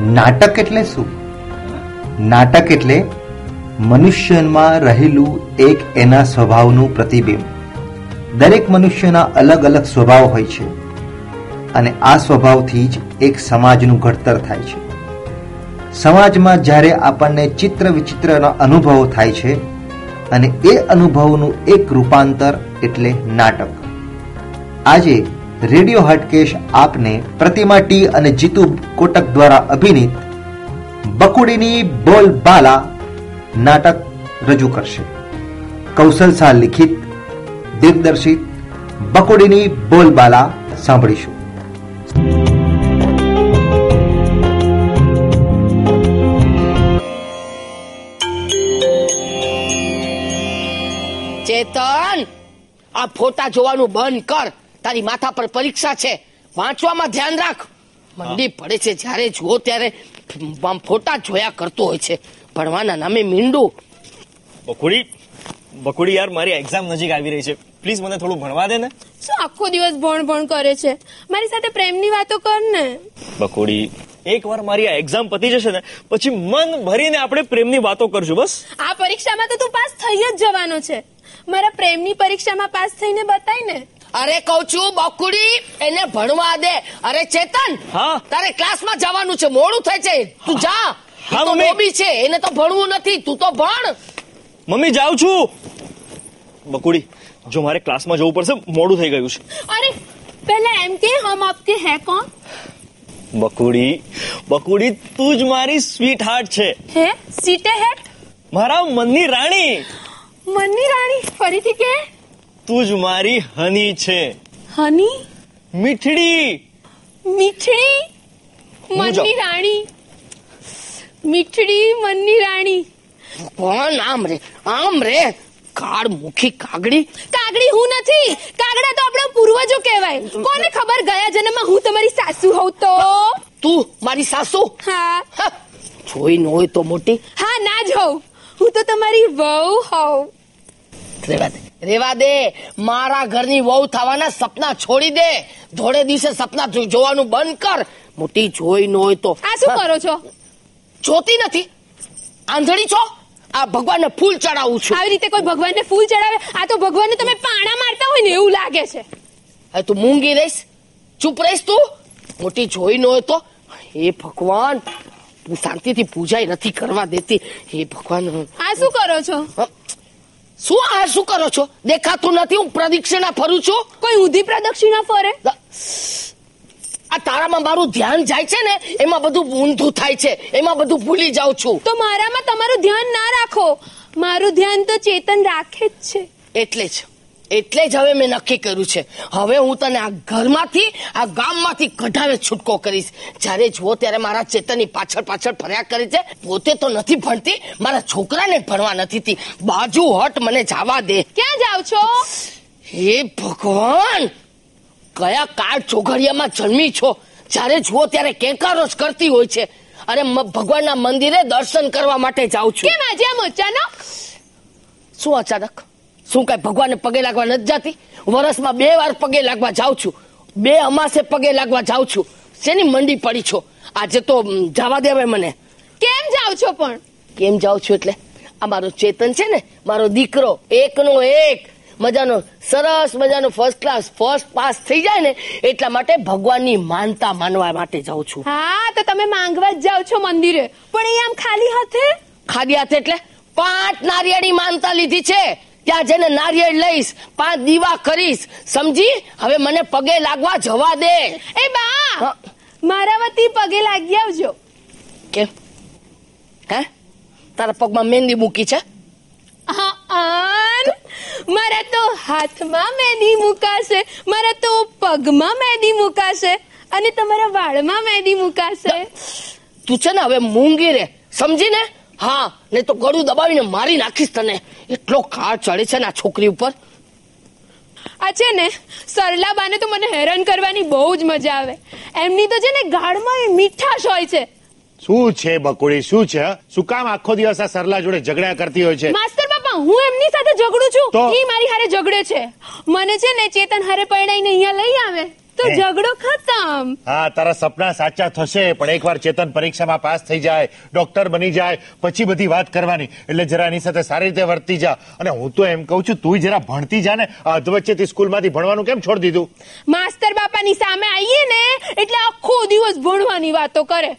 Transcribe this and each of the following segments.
નાટક એટલે શું? નાટક એટલે મનુષ્યમાં રહેલું એક એના સ્વભાવનું પ્રતિબિંબ. દરેક મનુષ્યના અલગ અલગ સ્વભાવ હોય છે અને આ સ્વભાવથી જ એક સમાજનું ઘડતર થાય છે. સમાજમાં જ્યારે આપણને ચિત્ર વિચિત્રના અનુભવો થાય છે અને એ અનુભવનું એક રૂપાંતર એટલે નાટક. આજે રેડિયો હટકેશ આપને પ્રતિમા ટી અને જીતુ કોટક દ્વારા અભિનીત બકુડીની બોલબાલા નાટક રજૂ કરશે. કૌશલ શાહ લિખિત, દિગ્દર્શિત, બકુડીની બોલબાલા સાંભળીશું. ચેતન, આ ફોટા જોવાનું બંધ કર. તારી માથા પર પરીક્ષા છે. વાંચવામાં ધ્યાન રાખ. મંડી પડે છે જ્યારે જુઓ ત્યારે આમ ફોટા જોયા કરતો હોય છે. ભણવાના નામે મીંડું. બકુડી બકુડી યાર મારી એક્ઝામ નજીક આવી રહી છે. પ્લીઝ મને થોડું ભણવા દે ને. શું આખો દિવસ ભણ ભણ કરે છે? મારી સાથે પ્રેમની વાતો કર ને. બકુડી એકવાર મારી આ એક્ઝામ પતી જશે ને પછી મન ભરીને આપણે પ્રેમની વાતો કરશું બસ. આ પરીક્ષામાં તો તું પાસ થઈ જ જવાનો છે. મારા પ્રેમની પરીક્ષામાં પાસ થઈને બતાય ને. અરે કઉ છું બકુડી એને ભણવા દે. અરે ચેતન હા? તારે ક્લાસમાં જવાનું છે મોડું થાય છે. તું જા. હા, તો મમ્મી. છે એને તો ભણવું નથી. તું તો ભણ. મમ્મી જાઉં છું. બકુડી જો મારે ક્લાસમાં જવું પડશે મોડું થઈ ગયું છે. અરે પહેલા એમ કે હમ આપકે હે કોણ? બકુડી બકુડી તું જ મારી સ્વીટ હાર્ટ છે. હે? સીટે હેટ મારા મનની રાણી. મનની રાણી? ફરીથી કે? તું જ મારી હની છે. હની? મીઠડી. મીઠડી? મનની રાણી. મીઠડી મનની રાણી. કોણ આમ રે? આમ રે? કાળ મુખી કાગડી? કાગડી હું નથી. કાગડા તો આપણા પૂર્વજો કહેવાય. કોને ખબર ગયા જન્મમાં હું તમારી સાસુ હોઉં તો? તું મારી સાસુ? હા. હા, જોઈ ન હોય તો મોટી. હા ના જ હોઉં. હું તો તમારી વહુ હોઉં. રેવા દે. રેવા દે. મારા ઘરની વહુ થવાના સપના છોડી દે. ધોળે દિવસે સપના જોવાનું બંધ કર. મોટી જોઈ ન હોય તો આ શું કરો છો? જોતી નથી. આંધળી છો? આ ભગવાનને ફૂલ ચડાવું છું. આવી રીતે કોઈ ભગવાનને ફૂલ ચડાવે? આ તો ભગવાનને તમે પાણા મારતા હોય ને એવું લાગે છે. હવે તું મૂંગી રહીશ. ચૂપ રહીશ તું. મોટી જોઈ ન હોય તો હે ભગવાન તું શાંતિથી પૂજાય નથી કરવા દેતી. હે ભગવાન આ શું કરો છો? શું આ શું કરો છો? દેખાતું નથી હું પ્રદક્ષિણા ફરું છું? કોઈ ઊંધી પ્રદક્ષિણા ફરે? આ તારામાં મારું ધ્યાન જાય છે ને એમાં બધું ઊંધું થાય છે એમાં બધું ભૂલી જાઉં છું. તો મારામાં તમારું ધ્યાન ના રાખો. મારું ધ્યાન તો ચેતન રાખે જ છે. એટલે જ. એટલે જ હવે મેં નક્કી કર્યું છે. હવે હું તને આ ઘરમાંથી આ ગામમાંથી કઢાવે છૂટકો કરીશ. જ્યારે જુઓ ત્યારે મારા ચેતનની પાછળ પાછળ ફર્યા કરે છે. પોતે તો નથી ભણતી મારા છોકરાને ભણવા નથી તી. બાજુ હટ મને જવા દે. ક્યાં જાવ છો? હે ભગવાન! કયા કાળ ચોઘડિયામાં જન્મી છો? જ્યારે જુઓ ત્યારે કેંકારો જ કરતી હોય છે. અરે ભગવાનના મંદિરે દર્શન કરવા માટે જાઉં છું. કેમ આજે આમ અચાનક શું અચાનક? શું કઈ ભગવાનને પગે લાગવા નથી જાતી? વર્ષમાં બે વાર પગે લાગવા જાઉં છું. બે અમાસે પગે લાગવા જાઉં છું. શેની મંડી પડી છો? આજે તો જવા દે મને. કેમ જાવ છો પણ? કેમ જાઉં છું એટલે? આ મારો ચેતન છે ને મારો દીકરો એકનો એક. મજાનો સરસ મજાનો ફર્સ્ટ ક્લાસ ફર્સ્ટ પાસ થઈ જાય ને એટલા માટે ભગવાનની માનતા માનવા માટે જાઉં છું. હા તો તમે માંગવા જ જાઓ છો મંદિરે. પણ એ આમ ખાલી હાથે? ખાલી હાથે એટલે? પાંચ નારિયેળી માનતા લીધી છે. ત્યાં જઈને નારિયેળ લઈશ પાંચ દીવા કરીશ. સમજી? હવે મને પગે લાગવા જવા દે. એ બા. મારા વતી પગે લાગી આવજો. કેમ હે? તારા પગમાં મહેંદી મૂકી છે. મારા તો હાથમાં મહેંદી મુકાશે મારા તો પગમાં મહેંદી મુકાશે અને તમારા વાળમાં મહેંદી મુકાશે. તું છે ને હવે મૂંગી રે. સમજી ને હા ને તો ગળું દબાવીને મારી નાખીશ તને. એટલો કાળ ચડે છે ને આ છોકરી ઉપર. આ છે ને સરલાબાને તો મને હેરાન કરવાની બહુ જ મજા આવે. એમની તો છે ને ગાળમાં એ મીઠાશ હોય છે. શું છે બકુડી શું છે શું કામ આખો દિવસ આ સરલા જોડે ઝઘડા કરતી હોય છે? માસ્તર બાપા હું એમની સાથે ઝઘડું છું? તો? ઈ મારી હારે ઝઘડે છે. મને છે ને ચેતન હારે પરણાઈને અહીંયા લઈ આવે. તો. ઝઘડો ખતમ. હા તારા સપના સાચા થશે પણ એકવાર ચેતન પરીક્ષામાં પાસ થઈ જાય ડોક્ટર બની જાય પછી બધી વાત કરવાની. એટલે જરા એની સાથે સારી રીતે વર્તી જા. અને હું તો એમ કહું છું તું જરા ભણતી જા ને. અધવચ્ચેથી સ્કૂલમાંથી ભણવાનું કેમ છોડી દીધું? માસ્તર બાપાની સામે આવીએ ને એટલે આખો દિવસ ભણવાની વાતો કરે.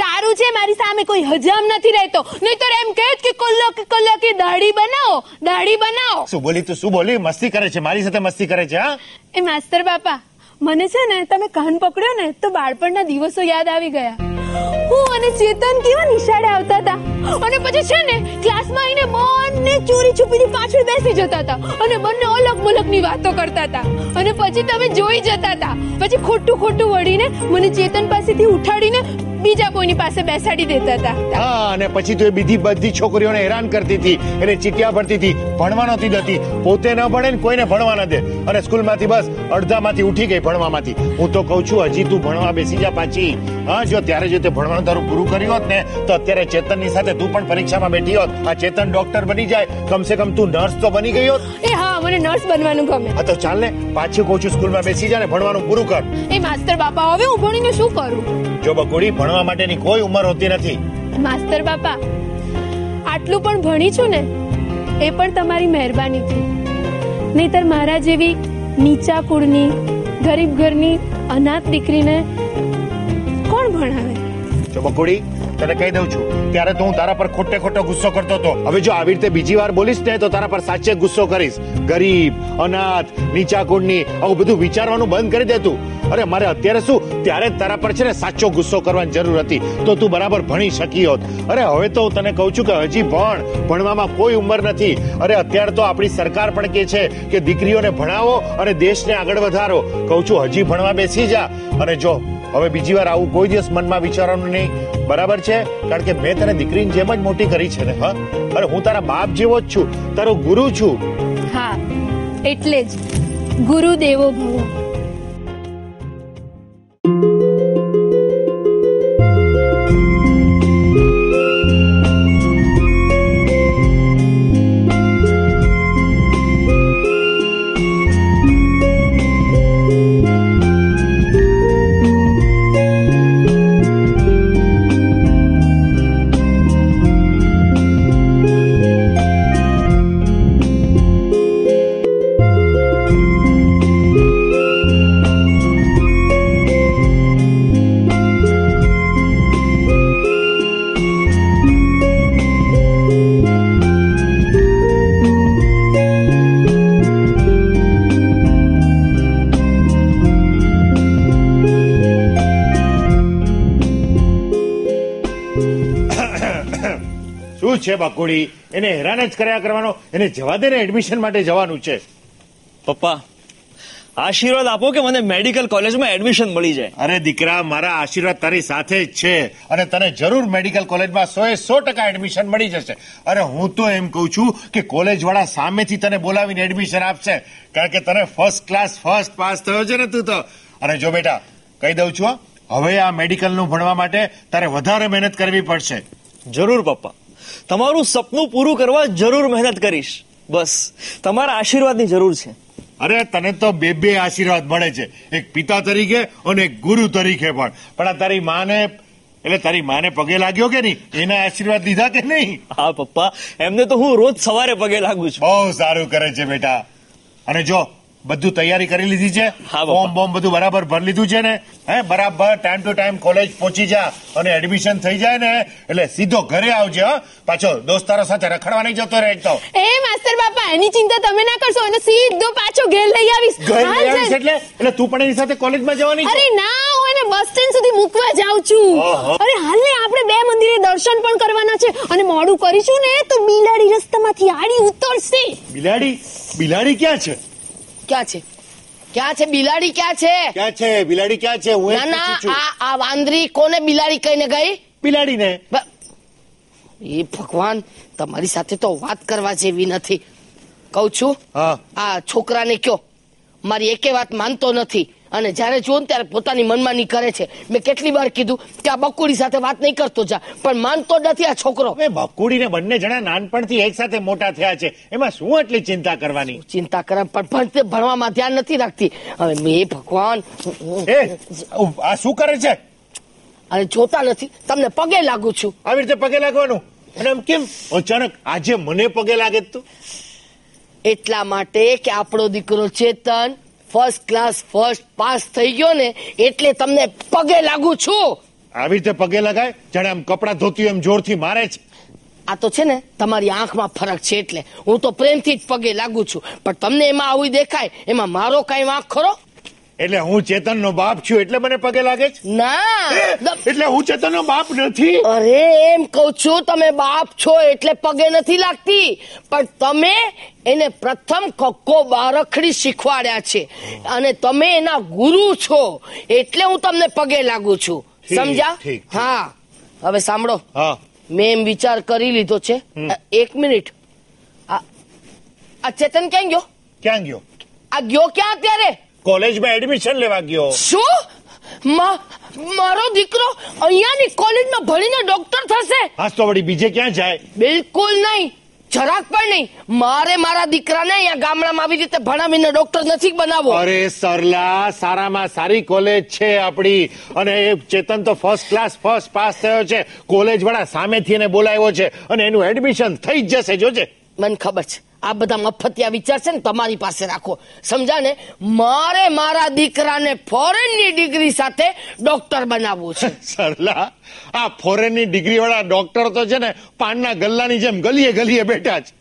સારું છે મારી સામે કોઈ હજામ નથી રહેતો. નહીં તો એમ કહે કે કલાકે કલાકે દાઢી બનાવો દાઢી બનાવો. શું બોલી તું શું બોલી? મસ્તી કરે છે મારી સાથે મસ્તી કરે છે હા? એ માસ્તર બાપા મને છે ને, તમે કાન પકડ્યો ને, તો બાળપણના દિવસો યાદ આવી ગયા. હું અને ચેતન કેવા નિશાળે આવતા હતા? અને પછી છે ને, ક્લાસમાં આવીને બંને ચોરી છુપીની પાછળ બેસી જતા હતા અને બંને અલગ મલકની વાતો કરતા હતા. અને પછી તમે જોઈ જતા હતા. પછી ખોટું ખોટું વળીને મને ચેતન પાસેથી ઉઠાડીને બીજા કોઈની પાસે બેસાડી દેતા હતા. હા અને પછી તું એ બીજી બધી છોકરીઓને હેરાન કરતી હતી એને ચીટિયા ભરતી હતી ભણવા નહોતી દેતી પોતે ન ભણે ને કોઈને ભણવા ન દે. અને સ્કૂલમાંથી બસ અડધામાંથી ઉઠી ગઈ ભણવામાંથી. હું તો કહું છું હજી તું ભણવા બેસી જા પાછી. હા જો ત્યારે જો તે ભણવાનું તારું પૂરું કર્યું હોત ને તો અત્યારે ચેતનની સાથે તું પણ પરીક્ષામાં બેઠી હોત. આ ચેતન ડોક્ટર બની જાય. કમસે કમ તું નર્સ તો બની ગઈ હોત. એ હા મને નર્સ બનવાનું ગમે. હા તો ચાલ ને પાછું કહું છું સ્કૂલમાં બેસી જા ને ભણવાનું પૂરું કર. એ માસ્તર બાપા હવે હું ભણીને શું કરું? જો બકુડી ભણવા માટેની કોઈ ઉંમર હોતી નથી. માસ્તર બાપા આટલું પણ ભણી છું ને એ પણ તમારી મહેરબાનીથી. નહીતર મારા જેવી નીચા કુળની ગરીબ ઘરની અનાથ દીકરીને કોણ ભણાવે? જો બકુડી તને કહી દઉં છું ત્યારે તો હું તારા પર ખોટે ખોટો ગુસ્સો કરતો હતો. હવે જો આવી રીતે બીજી વાર બોલીશ ને તો તારા પર સાચે ગુસ્સો કરીશ. ગરીબ અનાથ નીચા કુળની આવું બધું વિચારવાનું બંધ કરી દે તું. અરે મારે અત્યારે શું? ત્યારે તારા પર છે ને સાચો ગુસ્સો કરવાની જરૂર હતી. તો તું બરાબર ભણી શકી હોત. અરે હવે તો હું તને કહું છું કે હજી ભણ. ભણવામાં કોઈ ઉંમર નથી. અરે અત્યારે તો આપણી સરકાર પણ કે છે કે દીકરીઓને ભણાવો અને દેશને આગળ વધારો. કહું છું, હજી ભણવા બેસી જા. અને જો, હવે બીજી વાર આવું કોઈ દિવસ મનમાં વિચારવાનું નહીં. બરાબર છે? કારણ કે મેં તને દીકરીની જેમ જ મોટી કરી છે ને, હા? અરે હું તારા બાપ જેવો જ છું. તારો ગુરુ છું. હા, એટલે જ. ગુરુ દેવો ભવો. શું છે બાકુડી એને હેરાન જ કર્યા કરવાનો? એને જવા દે ને એડમિશન માટે જવાનું છે. પપ્પા આશીર્વાદ આપો કે મને મેડિકલ કોલેજમાં એડમિશન મળી જાય. અરે દીકરા મારા આશીર્વાદ તારી સાથે જ છે અને તને જરૂર મેડિકલ કોલેજમાં સો એ સો ટકા એડમિશન મળી જશે. અરે હું તો એમ કહું છું કે કોલેજ વાળા સામેથી તને બોલાવીને એડમિશન આપશે. કારણ કે તને ફર્સ્ટ ક્લાસ ફર્સ્ટ પાસ થયો છે ને તું તો. અને જો બેટા કહી દઉં છું હો, હવે આ મેડિકલનું ભણવા માટે તારે વધારે મહેનત કરવી પડશે. જરૂર પપ્પા. તમારું સપનું પૂરું કરવા જરૂર મહેનત કરીશ. બસ તમારા આશીર્વાદની જરૂર છે. અરે તને તો બે બે આશીર્વાદ મળે છે. એક પિતા તરીકે અને એક ગુરુ તરીકે પણ. પણ આ તારી માને એટલે તારી માને પગે લાગ્યો કે નહીં? એના આશીર્વાદ લીધા કે નહીં? હા પપ્પા એમને તો હું રોજ સવારે પગે લાગુ છું. બહુ સારું કરે છે બેટા. અને જો બધું તૈયારી કરી લીધી છે. ફોર્મ બોમ બધું બરાબર ભરી લીધું છે ને. હે બરાબર ટાઈમ ટુ ટાઈમ કોલેજ પહોંચી જા અને એડમિશન થઈ જાય ને. એટલે સીધો ઘરે આવજે હો. પાછો દોસ્તારો સાથે રખડવા નહીં જતો રહે તો. એ માસ્તર બાપા એની ચિંતા તમે ના કરશો અને સીધો પાછો ઘેર લઈ આવીશ. ઘરે લઈ આવીશ એટલે? એટલે તું પણ એની સાથે કોલેજમાં જવાની અરે ના હું એને બસ સ્ટેન્ડ સુધી મૂકવા જાઉં છું. અરે હાલ ને આપણે બે મંદિરે દર્શન પણ કરવાના છે અને મોડું કરીશું ને તો બિલાડી રસ્તામાંથી આડી ઉતરશે. બિલાડી? બિલાડી ક્યાં છે? ક્યાં છે? ક્યાં છે? બિલાડી ક્યાં છે? ક્યાં છે? બિલાડી ક્યાં છે? હું ના ના આ આ વાંદરી કોને બિલાડી કહીને ગઈ? બિલાડીને. એ ભગવાન તમારી સાથે તો વાત કરવા જેવી નથી. કઉ છું આ છોકરાને કયો મારી એકે વાત માનતો નથી. અને જ્યારે જો ને ત્યારે પોતાની મનમાની કરે છે. મેં કેટલી વાર કીધું કે આ બકુડી સાથે વાત નહીં કરતો જા પણ માનતો નથી આ છોકરો. બકુડી ને બંને જણા નાનપણથી એક સાથે મોટા થયા છે. એમાં શું એટલી ચિંતા કરવાની? ચિંતા કરે પણ ભણતે ભણવામાં ધ્યાન નથી રાખતી. હવે મેં ભગવાન એ આ શું કરે છે? અને જોતા નથી. તમને પગે લાગુ છું. આવી રીતે પગે લાગવાનું? અને આમ કેમ? અચાનક આજે મને પગે લાગે તું. એટલા માટે કે આપણો દીકરો Chetan first class first pass થઈ ગયો ને એટલે તમને પગે લાગુ છું. આવી રીતે પગે લગાય જાણે આમ કપડા ધોતી એમ જોરથી મારે છે આ તો છે ને તમારી આંખમાં ફરક છે એટલે હું તો પ્રેમથી જ પગે લાગુ છું. પણ તમને એમાં આવું દેખાય એમાં મારો કઈ વાંક ખરો? એટલે હું ચેતનનો બાપ છું એટલે મને પગે લાગે છે? ના. એટલે હું ચેતનનો બાપ નથી? અરે એમ કઉ છું તમે બાપ છો એટલે પગે નથી લાગતી. પણ તમે એને પ્રથમ કક્કો બારખડી શીખવાડ્યા છે. અને તમે એના ગુરુ છો એટલે હું તમને પગે લાગુ છું. સમજા. હા. હવે સાંભળો. હા. મેં એમ વિચાર કરી લીધો છે. એક મિનિટ. આ ચેતન ક્યાં ગયો? ક્યાં ગયો? આ ગયો ક્યાં અત્યારે? કોલેજમાં એડમિશન લેવા ગયો. શું? મા- મારો દીકરો અહીંયાની કોલેજમાં ભણીને ડોક્ટર થશે? આજ તો વળી બીજે ક્યાં જાય? બિલકુલ નહીં. જરાક પણ નહીં. મારે મારા દીકરાને અહીંયા ગામડામાં આવી રીતે ભણાવીને ડોક્ટર નથી બનાવવો. અરે સરલા સારામાં સારી કોલેજ છે આપણી. અને એ ચેતન તો ફર્સ્ટ ક્લાસ ફર્સ્ટ પાસ થયો છે. કોલેજ વાળા સામેથી એને બોલાવ્યો છે. અને એનું એડમિશન થઈ જ જશે. જોજે. મને ખબર છે. આ બધા મફતિયા વિચાર છે ને તમારી પાસે રાખો. સમજા ને મારે મારા દીકરાને ફોરેનની ડિગ્રી સાથે ડોક્ટર બનાવવું છે. સરલા આ ફોરેનની ડિગ્રી વાળા ડોક્ટર તો છે ને પાનના ગલ્લાની જેમ ગલીએ ગલીએ બેઠા છે.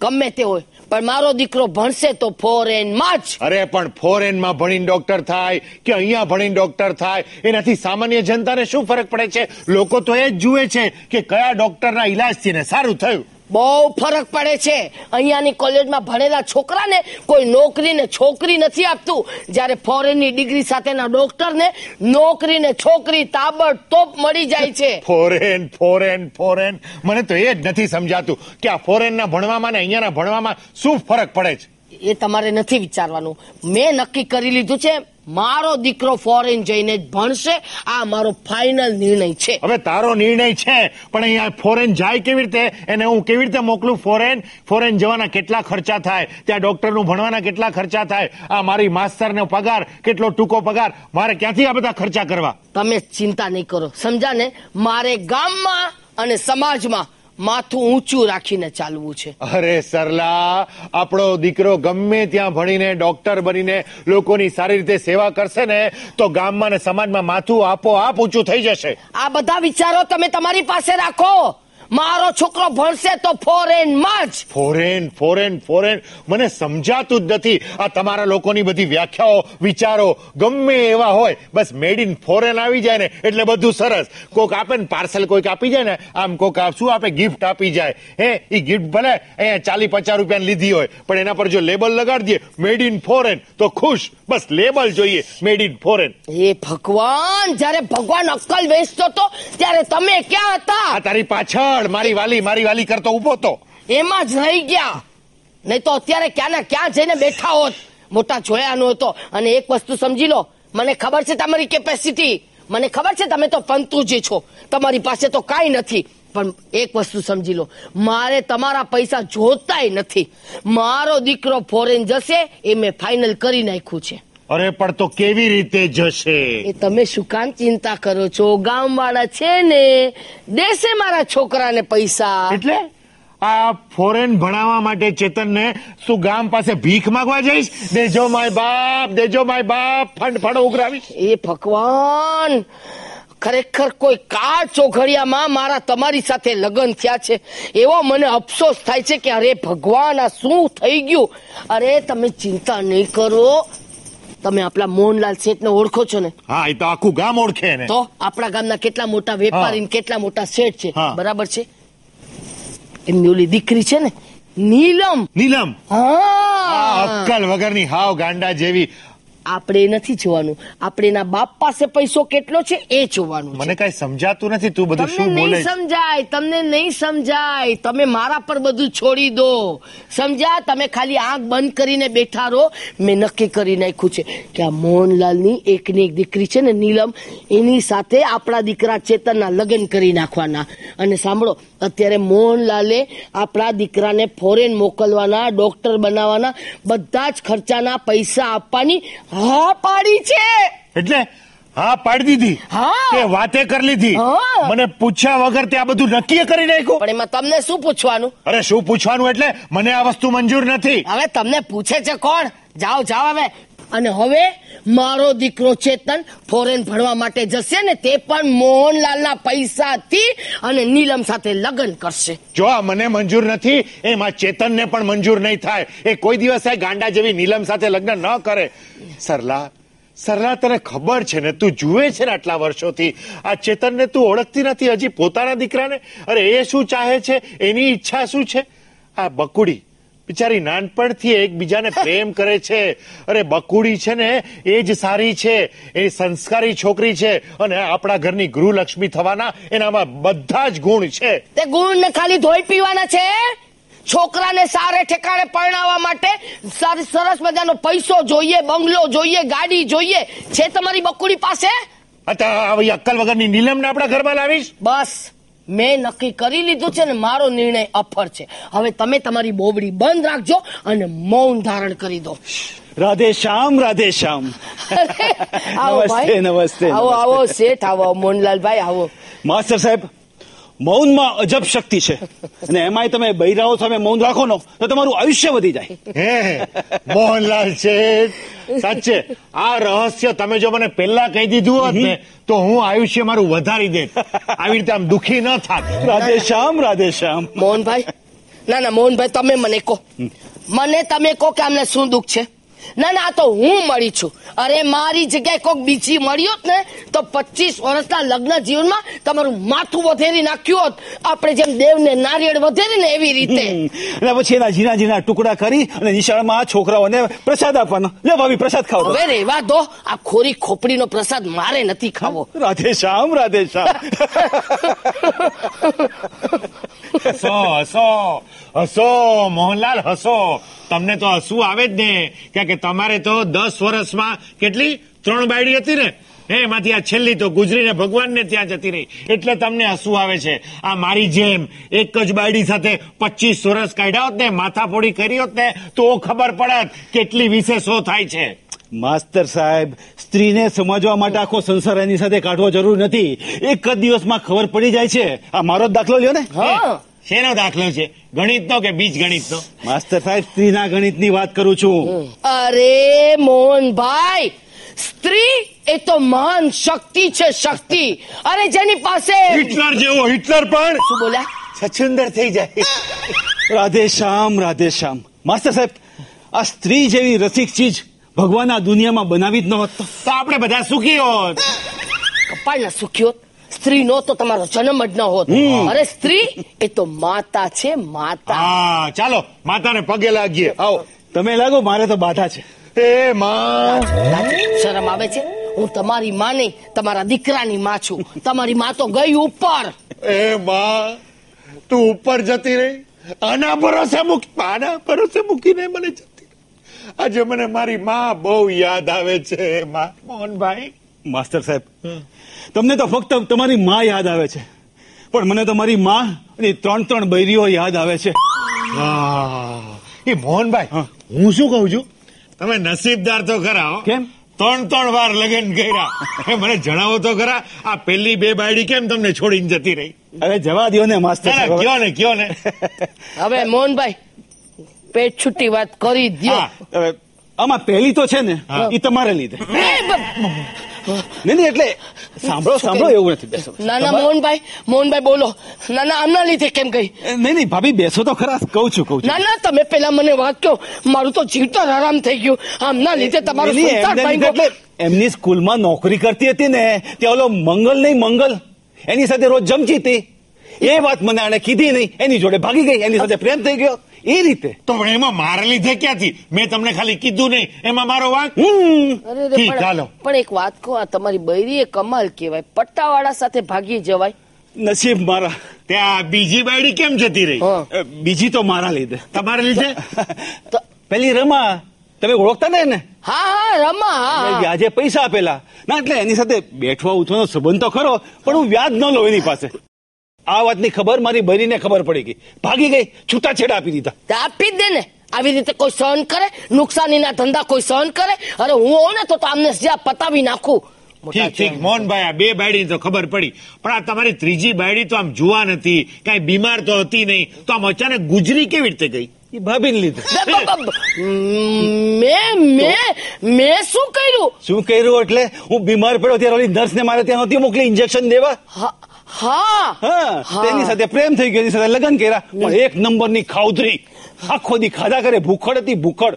ગમે તે હોય પણ મારો દીકરો ભણશે તો ફોરેનમાં જ. અરે પણ ફોરેનમાં ભણીને ડોક્ટર થાય કે અહીંયા ભણીને ડોક્ટર થાય એનાથી સામાન્ય જનતાને શું ફરક પડે છે? લોકો તો એ જ જુએ છે કે કયા ડોક્ટરના ઈલાજથી ને સારું થયું. બહુ ફરક પડે છે. અહીંયાની કોલેજમાં ભણેલા છોકરાને કોઈ નોકરીને છોકરી નથી આપતું. જ્યારે ફોરેનની ડિગ્રી સાથેના ડોક્ટરને નોકરીને છોકરી છોકરી તાબડતોબ મળી જાય છે. Foreign foreign foreign. મને તો એ જ નથી સમજાતું કે આ ફોરેનના ભણવામાં ને અહીંયાના ભણવામાં શું ફરક પડે છે? એ તમારે નથી વિચારવાનું. મેં નક્કી કરી લીધું છે મારો દીકરો ફોરેન જઈને જ ભણશે. આ મારો ફાઇનલ નિર્ણય છે. હવે તારો નિર્ણય છે પણ અહીંયા ફોરેન જાય કેવી રીતે? એને હું કેવી રીતે મોકલું? ફોરેન ફોરેન જવાના કેટલા ખર્ચા થાય? ત્યાં ડોક્ટરનું ભણવાના કેટલા ખર્ચા થાય? આ મારી માસ્તરનો પગાર કેટલો ટૂંકો પગાર? મારે ક્યાંથી આ બધા ખર્ચા કરવા? તમે ચિંતા નહીં કરો. સમજા ને મારે ગામમાં અને સમાજમાં માથું ઊંચું રાખીને ચાલવું છે. અરે સરલા આપણો દીકરો ગમે ત્યાં ભણીને ડોક્ટર બનીને લોકોની સારી રીતે સેવા કરશે ને તો ગામમાં ને સમાજમાં માથું આપોઆપ ઊંચું થઈ જશે. આ બધા વિચારો તમે તમારી પાસે રાખો. મારો છોકરો ભણશે તો ફોરેનમાં જ. ફોરેન ફોરેન ફોરેન મને સમજાતું જ નથી. આ તમારા લોકોની બધી વ્યાખ્યાઓ વિચારો ગમે એવા હોય બસ મેડ ઇન ફોરેન આવી જાય ને એટલે બધું સરસ. કોક આપે ને પાર્સલ કોઈક આપી જાય ને આમ કોક શું આપે ગિફ્ટ આપી જાય. હે એ ગિફ્ટ ભલે અહીંયા ચાલી પચાસ રૂપિયાની લીધી હોય પણ એના પર જો લેબલ લગાડી દઈએ મેડ ઇન ફોરેન તો ખુશ. બસ લેબલ જોઈએ મેડ ઇન ફોરેન એ ભગવાન જ્યારે ભગવાન અક્કલ વેચતો હતો ત્યારે તમે ક્યાં હતા? તારી પાછળ. મારી વાલી મારી વાલી કરતો ઊભો તો. એમાં જ રહી ગયા. નહીં તો અત્યારે ક્યાં ક્યાં જઈને બેઠા હોત? મોટા જોયા હતો. અને એક વસ્તુ સમજી લો, મને ખબર છે તમારી કેપેસિટી મને ખબર છે તમે તો પંતુજી છો. તમારી પાસે તો કાંઈ નથી. પણ એક વસ્તુ સમજી લો, મારે તમારા પૈસા જોતાય નથી. મારો દીકરો ફોરેન જશે, એ મેં ફાઇનલ કરી નાખ્યું છે. અરે પણ તો કેવી રીતે જશે? એ તમે શું કામ ચિંતા કરો છો? ગામવાળા છે ને દેશે મારા છોકરાને પૈસા. એટલે? આ ફોરેન ભણાવવા માટે ચેતનને શું ગામ પાસે ભીખ માંગવા જઈશ? દેજો માય બાપ દેજો માય બાપ ફંડ ફાડો ઉઘરાવીશ. એ ભગવાન ખરેખર કોઈ કાળ ચોઘડિયામાં મારા તમારી સાથે લગ્ન થયા છે. એવો મને અફસોસ થાય છે કે અરે ભગવાન આ શું થઈ ગયું? અરે તમે ચિંતા નહીં કરો. તમે આપણા મોહનલાલ શેઠને ઓળખો છો ને? હા એ તો આખું ગામ ઓળખે ને તો આપણા ગામના કેટલા મોટા વેપારી ને કેટલા મોટા શેઠ છે? હા. બરાબર છે? એમની ઓલી દીકરી છે ને? નીલમ. નીલમ. આ હા અક્કલ વગરની હાવ ગાંડા જેવી આપણે નથી જોવાનું. આપણે એના બાપ પાસે પૈસો કેટલો છે એ જોવાનું મને કઈ સમજાતું નથી તું બધું શું બોલે સમજાય તમને નહીં સમજાય. તમે મારા પર બધું છોડી દો. સમજ્યા તમે ખાલી આંખ બંધ કરીને બેઠા રહો. મેં નક્કી કરી નાખ્યું છે કે આ મોહનલાલની એકની એક દીકરી છે ને નીલમ એની સાથે આપણા દીકરા ચેતનના લગ્ન કરી નાખવાના. અને સાંભળો અત્યારે મોહનલાલે આપણા દીકરાને ફોરેન મોકલવાના ડોક્ટર બનાવવાના બધા જ ખર્ચાના પૈસા આપવાની હા પાડી છે. એટલે હા પાડી દીધી. કે વાતે કરી લીધી. મને પૂછ્યા વગર તે આ બધું નક્કી કરી નાખ્યું. પણ એમાં તમને શું પૂછવાનું? અરે શું પૂછવાનું એટલે મને આ વસ્તુ મંજૂર નથી. હવે તમને પૂછે છે કોણ? જાઓ જાઓ હવે. અને હવે મારો દીકરો ચેતન ફોરેન ભણવા માટે જશે ને તે પણ મોહનલાલના પૈસાથી અને નીલમ સાથે લગ્ન કરશે. જો આ મને મંજૂર નથી એમાં ચેતનને પણ મંજૂર નહીં થાય. એ કોઈ દિવસ ગાંડા જેવી નીલમ સાથે લગ્ન ન કરે. સરલા સરલા, તને ખબર છે ને, તું જુએ છે ને આટલા વર્ષોથી. આ ચેતનને તું ઓળખતી નથી, હજી પોતાના દીકરાને? અરે, એ શું ચાહે છે? એની ઈચ્છા શું છે? આ બકુડી બિચારી નાનપણથી એકબીજાને પ્રેમ કરે છે. અરે, બકુડી છે ને, એ જ સારી છે. એ સંસ્કારી છોકરી છે. અને આપણા ઘરની ગૃહલક્ષ્મી થવાના એનામાં બધા જ ગુણ છે. તે ગુણ ખાલી ધોઈ પીવાના છે? છોકરાને સારે ઠેકાણે પરણાવવા માટે સરસ મજાનો પૈસો જોઈએ બંગલો જોઈએ ગાડી જોઈએ. છે તમારી બકુડી પાસે? આવી અક્કલ વગરની નીલમને આપણા ઘરમાં લાવીશ? બસ મેં નક્કી કરી લીધું છે ને મારો નિર્ણય અફર છે. હવે તમે તમારી બોબડી બંધ રાખજો અને મૌન ધારણ કરી દો. રાધે શ્યામ રાધે શ્યામ. આવો નમસ્તે. નમસ્તે, આવો આવો શેઠ આવો મોહનલાલભાઈ આવો. માસ્ટર સાહેબ મૌનમાં અજબ શક્તિ છે. અને એમાંય તમે બૈરાઓ સામે મૌન રાખો ને તો તમારું આયુષ્ય વધી જાય. હે મોહનલાલ શેઠ સાચે આ રહસ્ય તમે જો મને પહેલા કહી દીધું હોત ને તો હું આયુષ્ય મારું વધારી દેત. આવી રીતે આમ દુખી ન થાત. રાધે શ્યામ રાધે શ્યામ મોહનભાઈ ના ના મોહનભાઈ તમે મને કહો. મને તમે કહો કે અમને શું દુઃખ છે? ના ના તો હું મળી છું. અરે મારી જગ્યાએ કોઈક બીજી મળી હોત ને તો પચીસ વર્ષના લગ્ન જીવનમાં તમારું માથું વધેરી નાખ્યું હોત. આપણે જેમ દેવને નારિયેળ વધેરી ને એવી રીતે. અને પછી એના ઝીણા ઝીણા ટુકડા કરી અને નિશાળમાં આ છોકરાઓને પ્રસાદ આપવાનો. લે ભાભી પ્રસાદ ખાવ હવે રેવા દો. આ ખોરી ખોપડીનો પ્રસાદ મારે નથી ખાવો. રાધે શ્યામ રાધે શ્યામ. હસો હસો હસો મોહનલાલ હસો. તમને તો હસવું આવે જ ને. કારણ કે તમારે તો દસ વર્ષમાં કેટલી? ત્રણ બાયડી હતી ને. હે એમાંથી આ છેલ્લી તો ગુજરીને ભગવાનને ત્યાં જતી રહી. એટલે તમને હસવું આવે છે. આ મારી જેમ એક જ બાયડી સાથે પચીસ વર્ષ કાઢ્યા હોત ને માથાફોડી કરી હોત ને તો ખબર પડત કેટલી વિશેષો થાય છે. માસ્તર સાહેબ સ્ત્રીને સમજવા માટે આખો સંસાર એની સાથે કાઢવો જરૂર નથી. એક જ દિવસમાં ખબર પડી જાય છે. આ મારો જ દાખલો લ્યો ને. હા. શેનો દાખલો છે? ગણિતનો કે બીજ ગણિતનો માસ્તર સાહેબ સ્ત્રીના ગણિતની વાત કરું છું. અરે મોહનભાઈ સ્ત્રી એ તો મહાન શક્તિ છે શક્તિ. અરે જેની પાસે હિટલર જેવો હિટલર પણ. શું બોલ્યા? સચુંદર થઈ જાય. રાધે શ્યામ રાધે શ્યામ. માસ્ટર સાહેબ આ સ્ત્રી જેવી રસિક ચીજ ભગવાન આ દુનિયામાં બનાવી જ ન તો. આપણે બધા સુખી હોત. કપાળના સુખ્યો સ્ત્રી નો તો તમારો જન્મ જ ન હોત. અરે સ્ત્રી એ તો માતા છે માતા. ચાલો માતાને પગે લાગીએ. આવો. તમે લાગો મારે તો બાધા છે. એ માં. શરમ આવે છે? હું તમારી માં નહીં તમારા દીકરાની માં છું. તમારી માં તો ગઈ ઉપર. એ માં તું ઉપર જતી રહી. આના ભરોસે મૂકી આના ભરોસે મૂકીને મને જતી આજે મને મારી માં બહુ યાદ આવે છે માં. મોહનભાઈ. માસ્ટર સાહેબ તમને તો ફક્ત તમારી માં યાદ આવે છે. પણ મને તમારી માં અને ત્રણ ત્રણ બૈરીઓ યાદ આવે છે. એ મોહનભાઈ હું. શું કહું છું? તમે નસીબદાર તો ખરા કેમ? ત્રણ ત્રણ વાર લગ્ન કર્યા. એ મને જણાવો તો ખરા આ પેલી બે બાયડી કેમ તમને છોડીને જતી રહી? હવે જવા દો ને માસ્ટર કયો ને કયો ને? હવે મોહનભાઈ પેટ છૂટી વાત કરી દો આમાં પહેલી તો છે ને એ તમારે લીધે. નહીં નહીં એટલે સાંભળો સાંભળો એવું નથી બેસો. ના ના મોહનભાઈ મોહનભાઈ બોલો. ના ના આમના લીધે કેમ ગઈ? નહીં નહીં ભાભી બેસો તો ખરા કહું છું કહું છું. ના ના તમે પેલા મને વાત કહો. મારું તો જીવતર આરામ થઈ ગયું. આમના લીધે તમારું. એટલે એમની સ્કૂલમાં નોકરી કરતી હતી ને ત્યાં ઓલો મંગલ નહીં મંગલ. એની સાથે રોજ જમતી હતી. એ વાત મને આને કીધી નહીં. એની જોડે ભાગી ગઈ એની સાથે પ્રેમ થઈ ગયો. એ રીતે. તો એમાં મારા લીધે ક્યાંથી? મેં તમને ખાલી કીધું નહીં. એમાં મારો વાંક? હમ. અરે રે, ઠીક, પણ- પણ એક વાત કહો આ તમારી બૈરી એ કમાલ કહેવાય. પટ્ટાવાળા સાથે ભાગી જવાય. નસીબ મારા. ત્યાં બીજી બાયડી કેમ જતી રહી? બીજી તો મારા લીધે. તમારા લીધે? પેલી રમા. તમે ઓળખતા ને એને? હા હા રમા વ્યાજે પૈસા આપેલા. ના એટલે એની સાથે બેઠવા ઉઠવાનો સંબંધ તો ખરો પણ હું વ્યાજ ન લઉં એની પાસે. આ વાતની ખબર મારી બહેરીને ખબર પડી ગઈ. ભાગી ગઈ છૂટાછેડા આપી દીધા. આપી જ દે ને. આવી રીતે કોઈ સહન કરે નુકસાનીના ધંધા કોઈ સહન કરે અરે હું હોઉં ને તો તમને જ્યાં પતાવી નાખું. ઠીક ઠીક મોહનભાઈ આ બે બાયડી તો ખબર પડી. પણ આ તમારી ત્રીજી બાયડી તો આમ જુવા નથી કઈ બીમાર તો હતી નહીં. તો આમ અચાનક ગુજરી કેવી રીતે ગઈ? એ ભાભીને લીધે. મેં મેં મેં શું કર્યું? શું કર્યું એટલે? હું બીમાર પડ્યો ત્યારે ઓલી નર્સને મારે ત્યાં નહોતી મોકલી ઇન્જેક્શન દેવા? હા. હા. તેની સાથે પ્રેમ થઈ ગયો એની સાથે લગ્ન કર્યા પણ એક નંબરની ખાઉધરી આખો દી ખાધા કરે ભૂખડ હતી ભૂખડ.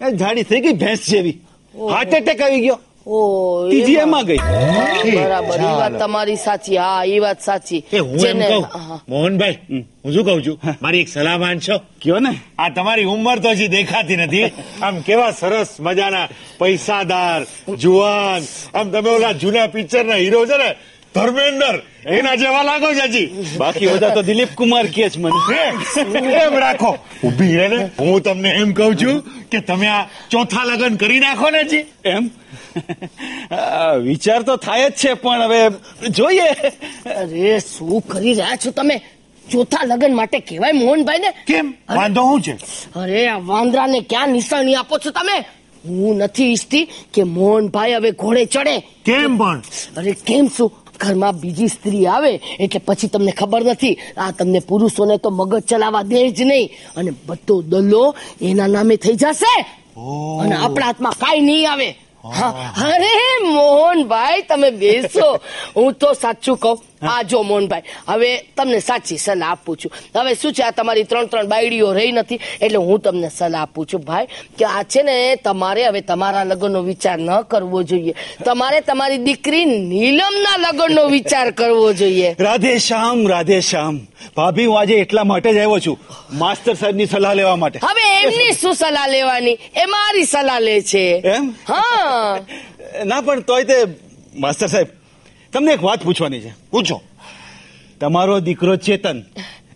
એ જાડી થઈ ગઈ ભેંસ જેવી. હાર્ટ એટેક આવી ગયો. ઓ ત્રીજી એમાં. એમાં ગઈ. બરાબર એ વાત તમારી સાચી. હા એ વાત સાચી. એ હું એમ કહું મોહનભાઈ હું શું કહું છું? મારી એક સલાહ માનશો કયો ને? આ તમારી ઉંમર તો હજી દેખાતી નથી. આમ કેવા સરસ મજાના પૈસાદાર જુવાન. આમ તમે ઓલા જૂના પિક્ચર ના હીરો છે ને ધર્મેન્દર એના જેવા લાગો છે હજી. બાકી બધા તો દિલીપ કુમાર કે જ મને. એમ એમ રાખો. ઊભી રહે ને હું તમને એમ કહું છું કે તમે આ ચોથા લગ્ન કરી નાખો ને જી એમ? વિચાર તો થાય જ છે પણ હવે જોઈએ. અરે શું કરી રહ્યા છો તમે? ચોથા લગ્ન માટે કહેવાય મોહનભાઈ ને? કેમ? વાંધો શું છે? અરે આ વાંદરાને ક્યાં નિશાની આપો છો તમે? હું નથી ઈચ્છતી કે મોહનભાઈ હવે ઘોડે ચડે. કેમ પણ? અરે કેમ શું? ઘરમાં બીજી સ્ત્રી આવે એટલે પછી તમને ખબર નથી આ તમને પુરુષોને તો મગજ ચલાવવા દે જ નહીં. અને બધો દલ્લો એના નામે થઈ જશે. અને આપણા હાથમાં કાંઈ નહીં આવે. અરે મોહનભાઈ તમે બેસો. હું તો સાચું કહું આ જો મોહનભાઈ હવે તમને સાચી સલાહ આપું છું. હવે શું છે આ તમારી ત્રણ ત્રણ બાયડીઓ રહી નથી એટલે હું તમને સલાહ આપું છું ભાઈ કે આ છે ને તમારે હવે તમારા લગ્નનો વિચાર ન કરવો જોઈએ. તમારે તમારી દીકરી નીલમના લગ્નનો વિચાર કરવો જોઈએ. રાધે શ્યામ રાધે શ્યામ. ભાભી હું આજે એટલા માટે જ આવ્યો છું માસ્ટર સાહેબની સલાહ લેવા માટે. હવે એમની શું સલાહ લેવાની? એ મારી સલાહ લે છે. એમ? હા. ના પણ તોય તે માસ્ટર સાહેબ તમને એક વાત પૂછવાની છે. પૂછો. તમારો દીકરો ચેતન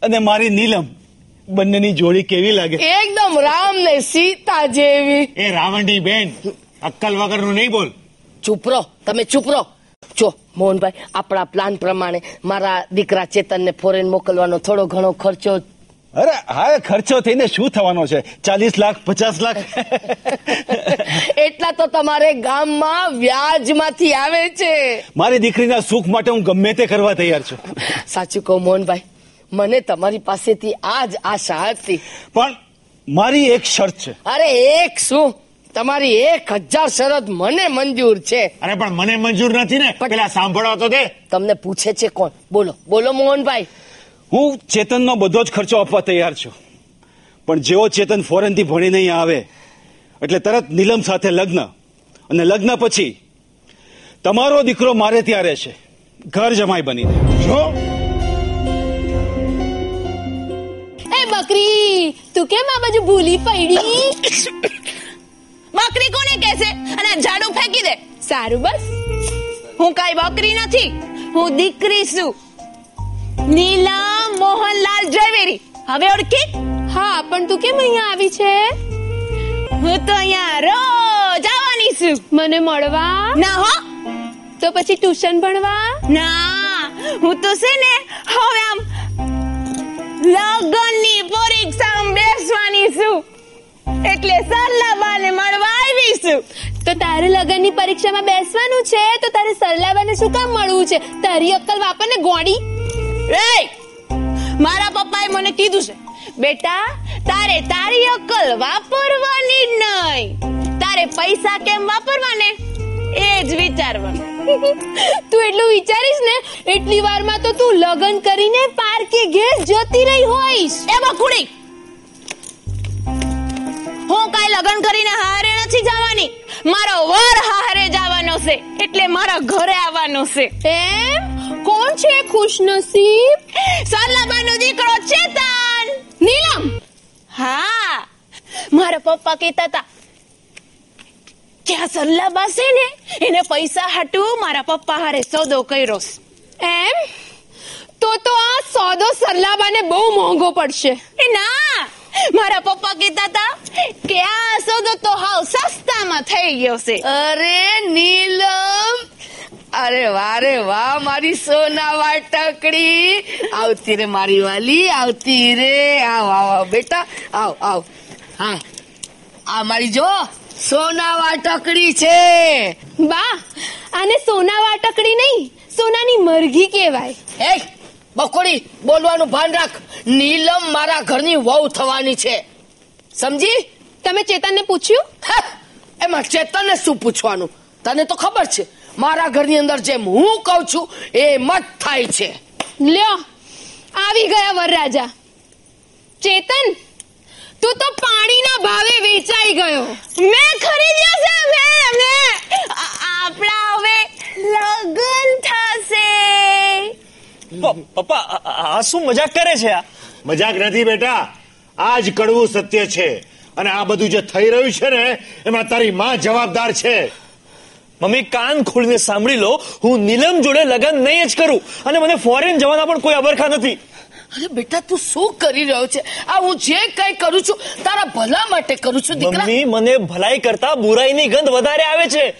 અને મારી નીલમ બંનેની જોડી કેવી લાગે? એકદમ રામ ને સીતા જેવી. એ રાવણની બેન અક્કલ વગરનું નહીં બોલ. ચૂપ રહો તમે ચૂપ રહો. જો મોહનભાઈ આપણા પ્લાન પ્રમાણે મારા દીકરા ચેતનને ફોરેન મોકલવાનો થોડો ઘણો ખર્ચો અરે હા ખર્ચો થઈને શું થવાનો છે? ચાલીસ લાખ પચાસ લાખ? એટલા તો તમારે ગામમાં વ્યાજમાંથી આવે છે. મારી દીકરીના સુખ માટે હું ગમે તે કરવા તૈયાર છું. સાચું કહું મોહનભાઈ. મને તમારી પાસેથી આ જ આશા હતી. પણ મારી એક શરત છે. અરે એક શું? તમારી એક હજાર શરત મને મંજૂર છે. અરે પણ મને મંજૂર નથી ને. પેલા સાંભળો તો દે. તમને પૂછે છે કોણ? બોલો. બોલો મોહનભાઈ. હું ચેતનનો બધો જ ખર્ચો આપવા તૈયાર છું. પણ જેવો ચેતન ફોરેનથી ભણી નહીં આવે એટલે તરત નીલમ સાથે લગ્ન. અને લગ્ન પછી તમારો દીકરો મારે ત્યાં રહેશે. ઘર જમાઈ બનીને. જો. એ બકરી તું કેમ આ બાજુ ભૂલી પડી? બકરી કોને કહેશે? અને ઝાડુ ફેંકી દે. સારું બસ. હું કઈ બકરી નથી હું દીકરી છું. નીલમ! મોહનલાલ ઝવેરી હવે ઓળખી હા પણ તું કેમ અહીંયા આવી છે? હું તો અહીંયા રોજ આવવાની છું. મને મળવા? ના હો. તો પછી ટ્યુશન ભણવા? ના હું તો છે ને હવે આમ લગનની પરીક્ષામાં બેસવાની છું. એટલે સરલાબાને મળવા આવી છું. તો તારે લગનની પરીક્ષામાં બેસવાનું છે? તો તારે સરલાબાને શું કામ મળવું છે? તારી અક્કલ વાપર ને ગોડી એય! મારા પપ્પાએ મને કીધું છે બેટા તારે તારી અકલ વાપરવાની જ નહીં તારે પૈસા કેમ વાપરવાને? એ જ વિચારવાનું. તું એટલું વિચારીશ ને એટલી વારમાં તો તું લગન કરીને પાર્કે ઘેર જતી રહી હોઈશ. એ બકુડી! હું કાંઈ લગ્ન કરીને હારે નથી જવાની. મારો વર હારે જવાનો છે એટલે મારા ઘરે આવવાનો છે. એમ કોણ છે ખુશનસીબ? સલાબાનો દીકરો ચેતન! નીલમ! હા મારા પપ્પા કહેતા હતા કે આ સરલાબા છે ને? એને પૈસા હાટું મારા પપ્પા હારે સોદો કર્યો એમ? તો તો આ સોદો સરલાબાને બહુ મોંઘો પડશે. એ ના! મારા પપ્પા કહેતા હતા કે આ સોદો તો હાવ સસ્તામાં થઈ ગયો છે. અરે નીલમ અરે વારે વાહ મારી સોના વાટકડી. આવતી રે મારી વાલી આવતી રે. આવ આવ આવ બેટા આવ આવ. હા. આ મારી જો સોના વાટકડી છે. બા આને સોના વાટકડી નહીં સોનાની મરઘી કહેવાય. બકોડી બોલવાનું ભાન રાખ. નીલમ મારા ઘરની વહુ થવાની છે. સમજી? તમે ચેતનને પૂછ્યું? એમાં ચેતનને શું પૂછવાનું? તને તો ખબર છે મારા ઘરની અંદર જેમ હું કહું છું એ મત થાય છે. લ્યો આવી ગયા વરરાજા. ચેતન તું તો પાણીના ભાવે વેચાઈ ગયો. મેં ખરીદ્યો છે મેં મેં. આપણા હવે લગન થશે. પપ્પા આ- શું મજાક કરે છે આ? મજાક નથી બેટા. આ જ કડવું સત્ય છે. અને આ બધું જે થઈ રહ્યું છે ને એમાં તારી માં જવાબદાર છે. મમ્મી કાન ખોલીને સાંભળી લો. હું નીલમ જોડે લગ્ન નહીં જ કરું. અને મને ફોરેન જવાના પણ કોઈ અબરખા નથી. અરે બેટા તું શું કરી રહ્યો છે? આ હું જે કઈ કરું છું તારા ભલા માટે કરું છું દીકરા. મમ્મી મને ભલાઈ કરતા બુરાઈની ગંધ વધારે આવે છે.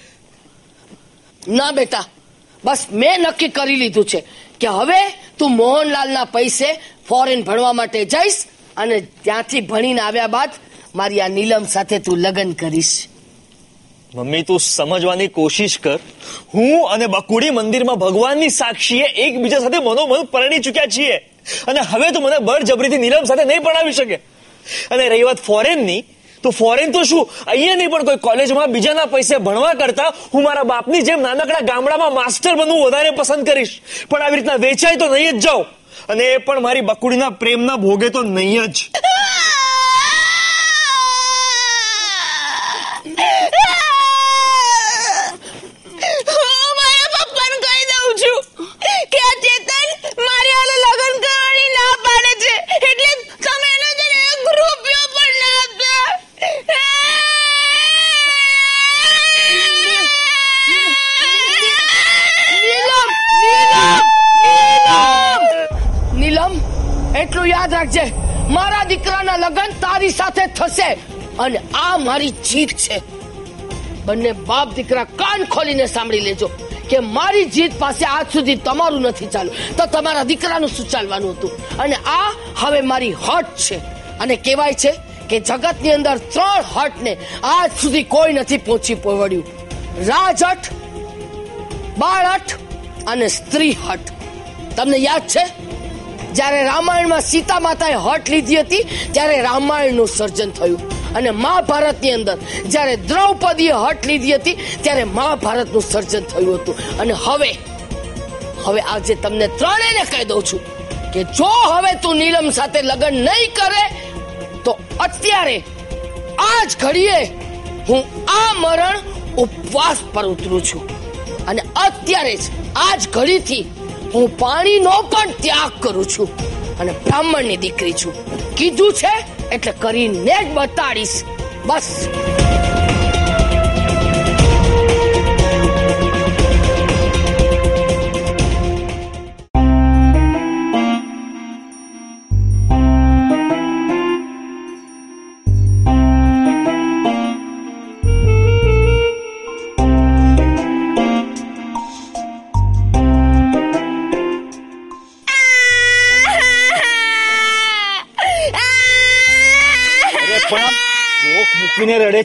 ના બેટા બસ મેં નક્કી કરી લીધું છે. કે હવે તું મોહનલાલના પૈસે ફોરેન ભણવા માટે જઈશ અને ત્યાંથી ભણીને આવ્યા બાદ મારી આ નીલમ સાથે તું લગ્ન કરીશ. મમ્મી, તું સમજવાની કોશિશ કર. હું અને બકુડી મંદિરમાં ભગવાનની સાક્ષીએ એકબીજા સાથે મનોમન પરણી ચૂક્યા છીએ. અને હવે તું મને બળજબરીથી નીલમ સાથે નહીં ભણાવી શકે. અને રહી વાત ફોરેનની તો ફોરેન તો શું? અહીંયા નહીં, પણ કોઈ કોલેજમાં બીજાના પૈસે ભણવા કરતા હું મારા બાપની જેમ નાનકડા ગામડામાં માસ્ટર બનવું વધારે પસંદ કરીશ. પણ આવી રીતના વેચાય તો નહીં જ જાઉં. અને એ પણ મારી બકુડીના પ્રેમના ભોગે તો નહીં જ. કે એટલે તમે એને છે ને એક રૂપિયો પણ ના નીલમ નીલમ નીલમ નીલમ એટલું યાદ રાખજે, મારા દીકરાના લગ્ન તારી સાથે થશે અને આ મારી જીત છે. બંને બાપ દીકરા કાન ખોલીને સાંભળી લેજો કે મારી જીત પાસે આજ સુધી તમારું નથી ચાલ્યું તો તમારા દીકરાનું શું ચાલવાનું હતું? અને આ હવે મારી હટ છે. અને કહેવાય છે કે જગતની અંદર ત્રણ હટને આજ સુધી કોઈ નથી પહોંચી વળ્યું રાજહટ બાળહટ અને સ્ત્રી હઠ તમને યાદ છે? જ્યારે રામાયણમાં સીતા માતાએ હટ લીધી હતી, ત્યારે રામાયણનું સર્જન થયું. અને મહાભારતની અંદર જ્યારે દ્રૌપદીએ હટ લીધી હતી, ત્યારે મહાભારતનું સર્જન થયું હતું. અને હવે હવે આજે તમને ત્રણેયને કહી દઉં છું કે જો હવે તું નીલમ સાથે લગ્ન નહીં કરે, તો અત્યારે આ જ ઘડીએ હું આ મરણ ઉપવાસ પર ઉતરું છું. અને અત્યારે જ આ જ ઘડીથી હું પાણીનો પણ ત્યાગ કરું છું અને બ્રાહ્મણની દીકરી છું. કીધું છે? એટલે કરીને જ બતાડીશ. બસ.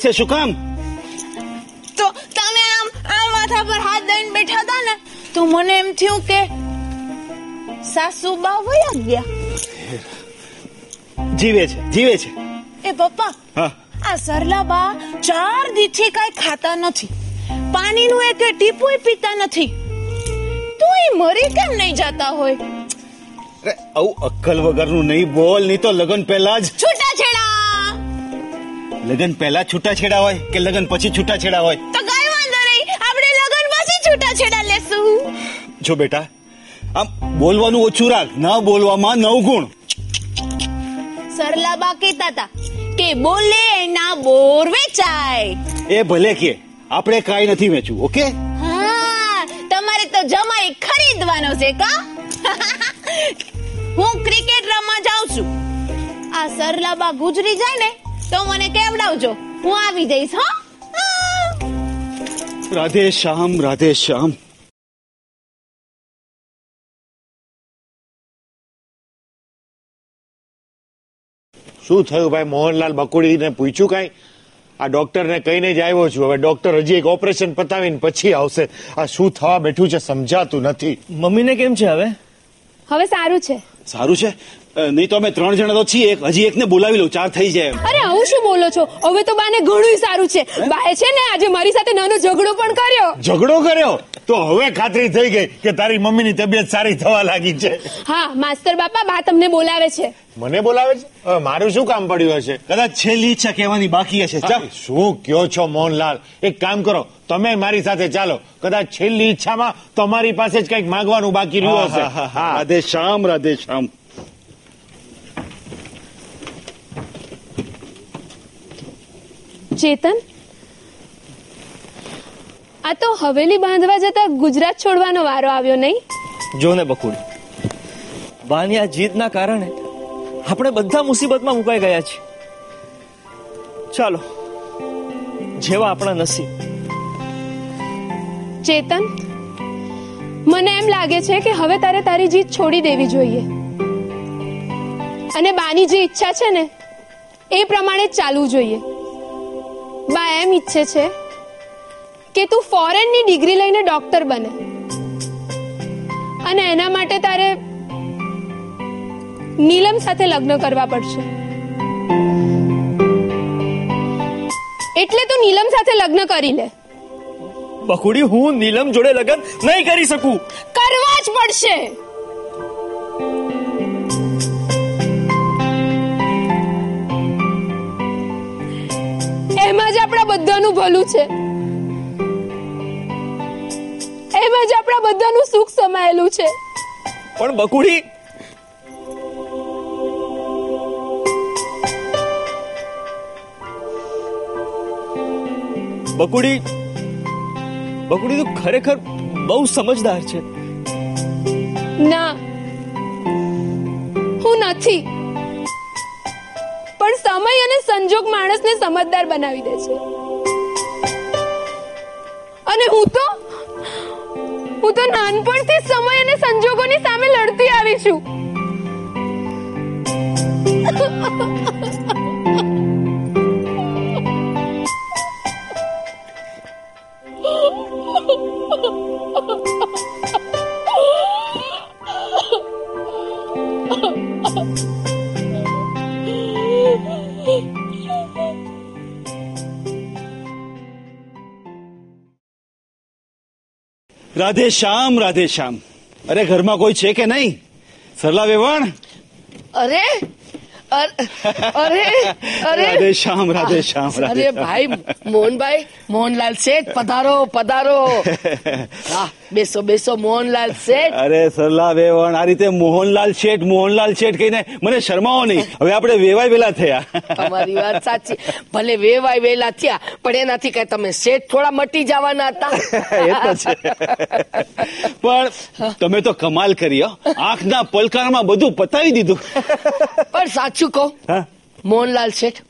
છે? શું કામ? તો તમે આમ આમ માથા પર હાથ દઈને બેઠા હતા ને તો મને એમ થયું કે સાસુ બા વયા ગયા. જીવે છે જીવે છે. એ પપ્પા હા. આ સરલા બા ચાર દીથી કઈ ખાતા નથી. પાણીનું એક ટીપું પીતા નથી. તું એ મરી કેમ નહીં જાતા હોય? અરે આવું અક્કલ વગરનું નહીં બોલ નહીં તો લગન પહેલા જ છૂટા લગ્ન પહેલા છૂટાછેડા હોય કે લગ્ન પછી છૂટાછેડા હોય? તો કઈ વાંધો નહીં. આપણે લગન પછી છૂટાછેડા લેશું. જો બેટા આમ બોલવાનું ઓછું રાખ ન બોલવામાં નવ ગુણ. સરલાબા કહેતા હતા કે બોલે ના બોર વેચાય. એ ભલે કે આપણે કાંઈ નથી વેચવું ઓકે? હા તમારે તો જમાઈ ખરીદવાનો છે કા? હું ક્રિકેટ રમવા જાઉં છું. આ સરલાબા ગુજરી જાય ને તો મને કેવડાવજો. હું આવી જઈશ હો. રાધે શ્યામ રાધે શ્યામ. શું થયું ભાઈ? મોહનલાલ બકુડીને પૂછ્યું કાંઈ? આ ડોક્ટરને કહીને જ આવ્યો છું. હવે ડોક્ટર હજી એક ઓપરેશન પતાવીને પછી આવશે. આ શું થવા બેઠું છે સમજાતું નથી. મમ્મીને કેમ છે હવે? હવે સારું છે. સારું છે? નહીં તો અમે ત્રણ જણા તો છીએ. હજી એકને બોલાવી લઉં. ચાર થઈ જાય. અરે આવું શું બોલો છો? હવે તો બાને ઘણું સારું છે. બાએ છે ને આજે મારી સાથે નાનો ઝઘડો પણ કર્યો. ઝઘડો કર્યો? તો હવે ખાતરી થઈ ગઈ કે તારી મમ્મીની તબિયત સારી થવા લાગી છે. હા માસ્તર બાપા બા તમને બોલાવે છે. મને બોલાવે છે? મારું શું કામ પડ્યું હશે? કદાચ છેલ્લી ઈચ્છા કહેવાની બાકી હશે. ચાલ શું કયો છો મોહનલાલ? એક કામ કરો તમે મારી સાથે ચાલો. કદાચ છેલ્લી ઈચ્છામાં તમારી પાસે જ કંઈક માંગવાનું બાકી રહ્યું હશે. રાધે શ્યામ રાધે શ્યામ. ચેતન? આ તો હવેલી બાંધવા જતા ગુજરાત છોડવાનો વારો આવ્યો નહીં? જો ને બકુડી વાની આ જીતના કારણે આપણે બધા મુસીબતમાં મુકાઈ ગયા છીએ. ચાલો જેવા આપણા નસીબ. ચેતન મને એમ લાગે છે કે હવે તારે તારી જીત છોડી દેવી જોઈએ. અને બાની જે ઈચ્છા છે ને એ પ્રમાણે ચાલવું જોઈએ. એમ ઈચ્છે છે કે તું ફોરેનની ડિગ્રી લઈને ડોક્ટર બને. અને એના માટે તારે નીલમ સાથે લગ્ન કરવા પડશે. એટલે તું નીલમ સાથે લગ્ન કરી લે. બકુડી હું નીલમ જોડે લગ્ન નહીં કરી શકું. કરવા જ પડશે. એમાં જ આપણા બધાનું ભલું છે. એમાં જ આપણા બધાનું સુખ સમાયેલું છે. પણ બકુડી બકુડી બકુડી તું ખરેખર બહુ સમજદાર છે. ના હું નથી. પણ સમય અને સંજોગ માણસને સમજદાર બનાવી દે છે. અને હું તો હું તો નાનપણથી સમય અને સંજોગોની સામે લડતી આવી છું. રાધે શ્યામ રાધે શ્યામ. અરે ઘરમાં કોઈ છે કે નહીં? સરલા વેવણ? અરે અરે અરે રાધે શ્યામ રાધે શ્યામ અરે ભાઈ મોહનભાઈ મોહનલાલ શેઠ પધારો પધારો. બેસો બેસો મોહનલાલ શેઠ. અરે સરલા વેવણ આ રીતે મોહનલાલ શેઠ મોહનલાલ શેઠ કહીને મને શરમાવો નહીં. હવે આપણે વેવાય વેલા થયા. તમારી વાત સાચી. ભલે વેવાય વેલા થયા પણ એનાથી કઈ તમે શેઠ થોડા મટી જવાના હતા. એ તો છે. પણ તમે તો કમાલ કરી આંખના પલકારમાં બધું પતાવી દીધું. પણ સાચું કહો હા? મોહનલાલ શેઠ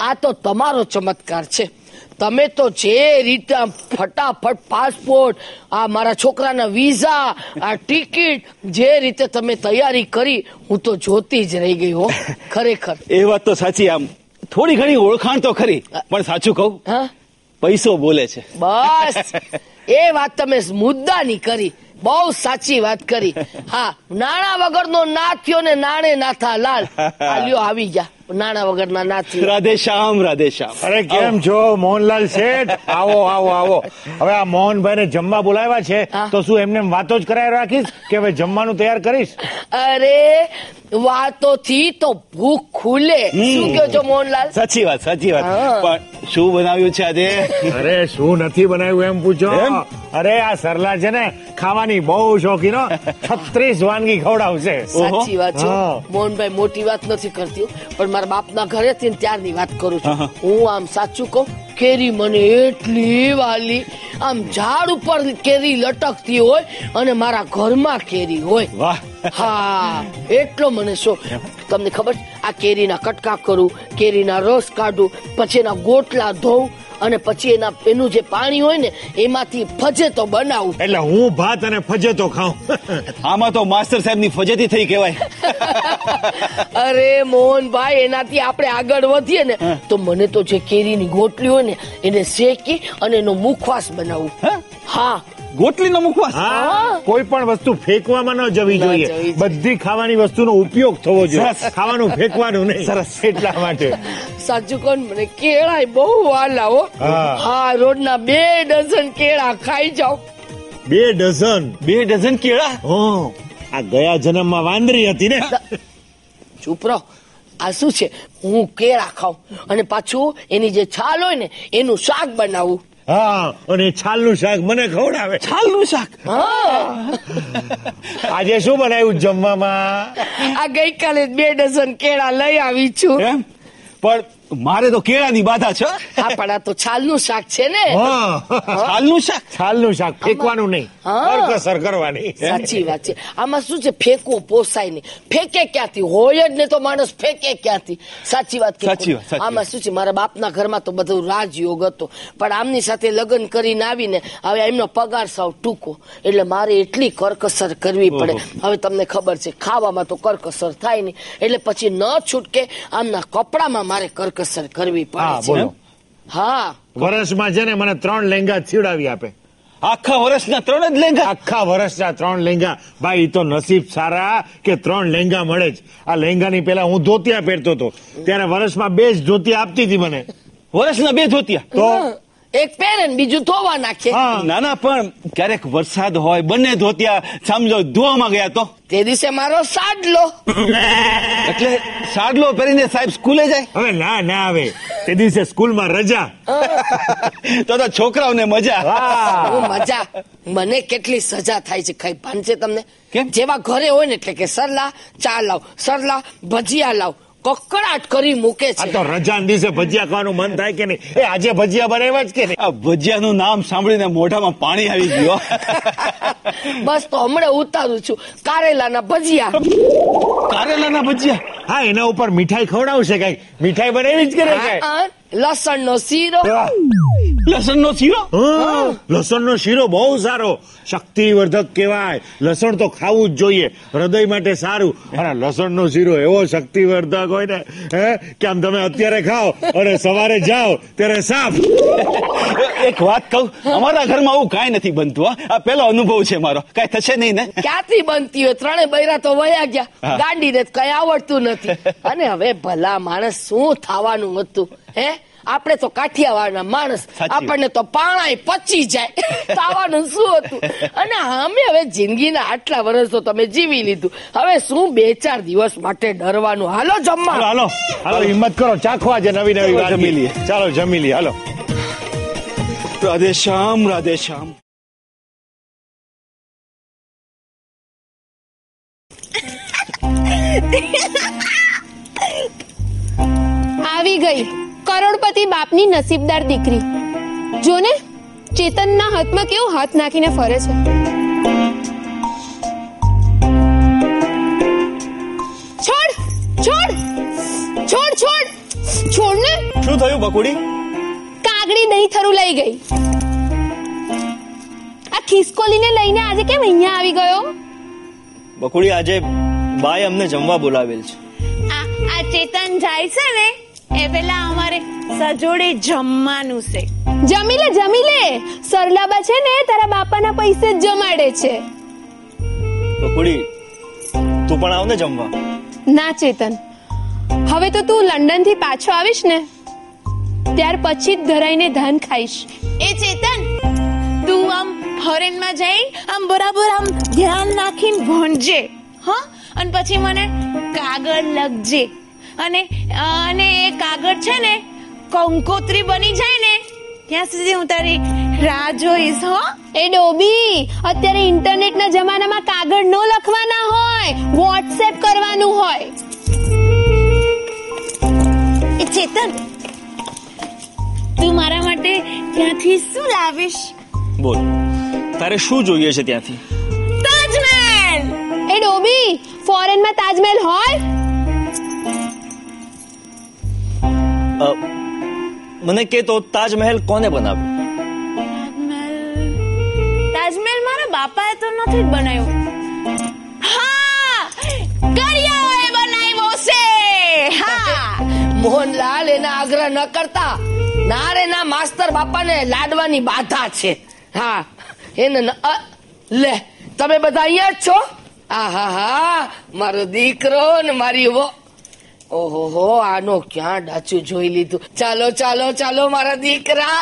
આ તો તમારો ચમત્કાર છે. તમે તો જે રીતે ફટાફટ પાસપોર્ટ આ મારા છોકરાના વિઝા આ ટિકિટ જે રીતે તમે તૈયારી કરી હું તો જોતી જ રહી ગઈ હો ખરેખર. એ વાત તો સાચી આમ. થોડી ઘણી ઓળખાણ તો ખરી પણ સાચું કહું હા? પૈસો બોલે છે. બસ. એ વાત તમે મુદ્દાની કરી. બહુ સાચી વાત કરી. હા નાણા વગરનો ના થયો ને નાણે નાથા લાલ લ્યો આવી ગયા. નાણા વગરના ના થયો રાધે શ્યામ રાધે શ્યામ. અરે કેમ છો? મોહનલાલ શેઠ? આવો આવો આવો. હવે આ મોહનભાઈને જમવા બોલાવ્યા છે તો શું એમને વાતો જ કરાવી રાખીશ કે હવે જમવાનું તૈયાર કરીશ? અરે વાતોથી તો ભૂખ ખુલે. શું કહો છો મોહનલાલ? સાચી વાત સાચી વાત. પણ શું બનાવ્યું છે આજે? અરે શું નથી બનાવ્યું એમ પૂછો. એમ? અરે આ સરલા છે ને ખાવાની બહુ શોખીનો. છત્રીસ વાનગી ખવડાવશે. સાચી વાત છે. મોહનભાઈ મોટી વાત નથી કરતી પણ મારા બાપના ઘરે થી ત્યારની વાત કરું છું. હું આમ સાચું કહું કેરી મને એટલી વાલી આમ ઝાડ ઉપર કેરી લટકતી હોય અને મારા ઘરમાં કેરી હોય. હા એટલો મને શો તમને ખબર છે? આ કેરીના કટકા કરું કેરીના રસ કાઢું પછી એના ગોટલા ધોઉં અને પછી એના એનું જે પાણી હોય ને એમાંથી ફજેતો બનાવું. એટલે હું ભાત અને ફજેતો ખાઉં. આમાં તો માસ્ટર સાહેબની ફજેતી થઈ કહેવાય. અરે મોહનભાઈ એનાથી આપણે આગળ વધીએ ને તો મને તો જે કેરીની ગોટલી હોય ને એને શેકી અને એનો મુખવાસ બનાવું. હા? ગોટલી નો મુખવાસ. હા. કોઈ પણ વસ્તુ ફેંકવામાં ન જવી જોઈએ. બધી ખાવાની વસ્તુનો ઉપયોગ થવો જોઈએ. ખાવાનું ફેંકવાનું નહીં. સરસ. એટલા માટે. સાચું કોણ મને કેળા બહુ વાલા હો હા. હા રોજના બે ડઝન કેળા ખાઈ જાઓ. બે ડઝન. બે ડઝન કેળા? હં. આ ગયા જન્મમાં વાંદરી હતી ને. ચૂપ રહો. આ શું છે? હું કેળા ખાઉં અને પાછું એની જે છાલ હોય ને એનું શાક બનાવું. હા અને છાલનું શાક મને ખવડાવે. છાલનું શાક? આજે શું બનાવ્યું જમવામાં? આ ગઈકાલે બે ડઝન કેળા લઈ આવી છું. એમ? પણ મારે તો કેળાની બાધા છે. હા પણ આ તો છાલનું શાક છે ને. હા છાલનું શાક? છાલનું શાક ફેંકવાનું નહીં. કરવાની. સાચી વાત છે. આમાં શું છે? ફેંકવું પોસાય નહીં. ફેંકે ક્યાંથી? હોય જ ને તો માણસ ફેંકે ક્યાંથી? સાચી વાત સાચી વાત, આમાં શું છે? મારા બાપના ઘરમાં તો બધું રાજયોગ હતો. પણ આમની સાથે લગ્ન કરીને આવીને હવે એમનો પગાર સાવ ટૂંકો. એટલે મારે એટલી કરકસર કરવી પડે. હવે તમને ખબર છે ખાવામાં તો કરકસર થાય નહીં. એટલે પછી ન છૂટકે આમના કપડામાં મારે કરકસર કરવી પડે છે. હા. વર્ષમાં છે ને મને ત્રણ લેંગા સીવડાવી આપે. આખા વર્ષના ત્રણ જ લેંગા? આખા વર્ષના ત્રણ લેંગા. ભાઈ તો નસીબ સારા કે ત્રણ લેંગા મળે જ. આ લેંગાની પેલા હું ધોતિયા પહેરતો હતો. ત્યારે વર્ષમાં બે જ ધોતિયા આપતી હતી મને. વર્ષના બે ધોતિયા? તો એક પહેરે બીજું ધોવા નાખે. ના ના પણ ક્યારેક વરસાદ હોય બંને ધોતિયા સમજો ધોવામાં ગયા તો? તે દિવસે મારો સાડલો. એટલે સાડલો પહેરીને સાહેબ સ્કૂલે જાય? હવે ના ના આવે. તે દિવસે સ્કૂલમાં રજા. તો તો છોકરાઓને મજા. મજા. મને કેટલી સજા થાય છે ખાઈ ભાન છે તમને? કેમ? જેવા ઘરે હોય ને એટલે કે સરલા ચા લાવ સરલા ભજીયા લાવ. કકડાટ કરી મૂકે છે. તો રજા દિવસે ભજીયા ખાવાનું મન થાય કે નહીં? એ આજે ભજીયા બનાવ્યા જ કે નહીં? આ ભજીયાનું નામ સાંભળીને મોઢામાં પાણી આવી ગયો બસ તો હમણાં ઉતારું છું. કારેલાના ભજીયા. કારેલાના ભજીયા? હા એના ઉપર મીઠાઈ ખવડાવશે કઈ. મીઠાઈ બનાવી જ કરે કઈ? લસણ નો શીરો. લસણનો શીરો? લસણ નો શીરો બહુ સારો. શક્તિવર્ધક કહેવાય. લસણ તો ખાવું જ જોઈએ. હૃદય માટે સારું. અને લસણ નો શીરો એવો શક્તિવર્ધક હોય ને હે કે આમ તમે અત્યારે ખાઓ અને સવારે જાઓ ત્યારે સાફ. એક વાત કહું અમારા ઘરમાં આવું કાંઈ નથી બનતું આ પેલો અનુભવ છે મારો. કાંઈ થશે નહીં ને? ક્યાંથી બનતી હોય? ત્રણે બૈરા તો વયા ગયા. ગાંડીને કઈ આવડતું નથી. અને હવે ભલા માણસ શું થવાનું હતું? હે? આપણે તો કાઠિયાવાડના માણસ. આપણને તો પાણાય પચી જાય. તાવાનું શું હતું? અને અમે હવે જિંદગીના આટલા વર્ષ તો તમે જીવી લીધું. હવે શું બે ચાર દિવસ માટે ડરવાનું? હાલો હાલો જમવા. હાલો હાલો. હિંમત કરો. ચાખવા જે નવી નવી જમી લઈએ. ચાલો જમી લઈએ. હાલો. રાધે શ્યામ રાધે શ્યામ. આવી ગઈ. કરોડપતિ બાપની નસીબદાર દીકરી. જોને ચેતનના હાથમાં કેવો હાથ નાખીને ફરે છે. છોડ છોડ છોડ છોડ. છોડ ને શું થયું બકુડી? કાગડી દહીં થરું લઈ ગઈ. આ ખિસકોલીને લઈને આજે કેમ અહીંયા આવી ગયો? બકુડી આજે બાય અમને જમવા બોલાવેલ છે. આ આ ચેતન જાય છે ને? એ પેલા અમારે સજોડે જમવાનું છે. જમી લે જમી લે. સરલાબા છે ને તારા બાપાના પૈસે જ જમાડે છે. બકુડી તું પણ આવ ને જમવા. ના ચેતન. હવે તો તું લંડનથી પાછો આવીશ ને ત્યાર પછી જ ધરાઈને ધાન ખાઈશ. એ ચેતન તું આમ ફોરેનમાં જઈ આમ બરાબર આમ ધ્યાન નાખીને ભણજે હા? અને પછી મને કાગળ લખજે. અને અને એ કાગળ છે ને કંકોત્રી બની જાય ને ત્યાં સુધી હું તારી રાહ જોઈશ હો. એ ડોબી અત્યારે ઇન્ટરનેટના જમાનામાં કાગળ નો લખવાના હોય વોટ્સએપ કરવાનું હોય. એ ચેતન તું મારા માટે ત્યાંથી શું લાવીશ? બોલ તારે શું જોઈએ છે ત્યાંથી? તાજમહેલ! એ ડોબી ફોરેનમાં તાજમહેલ હોય? મને કે તો તાજમહેલ કોને બનાવ્યો? તાજમહેલ? મારા બાપાએ તો નથી બનાવ્યો. હા! કરિયાઓએ બનાવ્યો છે! હા! મોહનલાલ એના આગ્રહ ન કરતા. ના રે ના માસ્તર બાપાને લાડવાની બાધા છે. હા. એને લે તમે બધા અહીંયા જ છો? આહા હા મારો દીકરો ને મારી વો ઓહો આનો ક્યાં ડાચું જોઈ લીધું? ચાલો ચાલો ચાલો મારા દીકરા.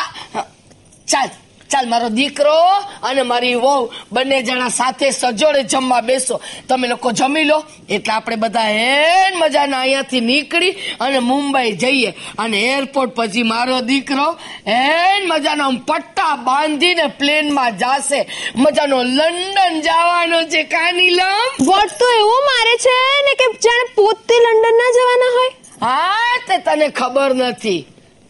ચાલ. ચાલ મારો દીકરો અને મારી વહુ બંને જણા સાથે સજોડે જમવા બેસો. તમે લોકો જમી લો. એટલે આપણે બધા હેન મજાના અહીંયાથી નીકળી અને મુંબઈ જઈએ. અને એરપોર્ટ પછી મારો દીકરો હેન મજાનો પટ્ટા બાંધીને પ્લેનમાં જાશે. મજાનો લંડન જવાનો છે કાનીલમ વોટ તો એવો મારે છે ને કે જાણે પોતે લંડન ના જવાના હોય? હા તે તને ખબર નથી.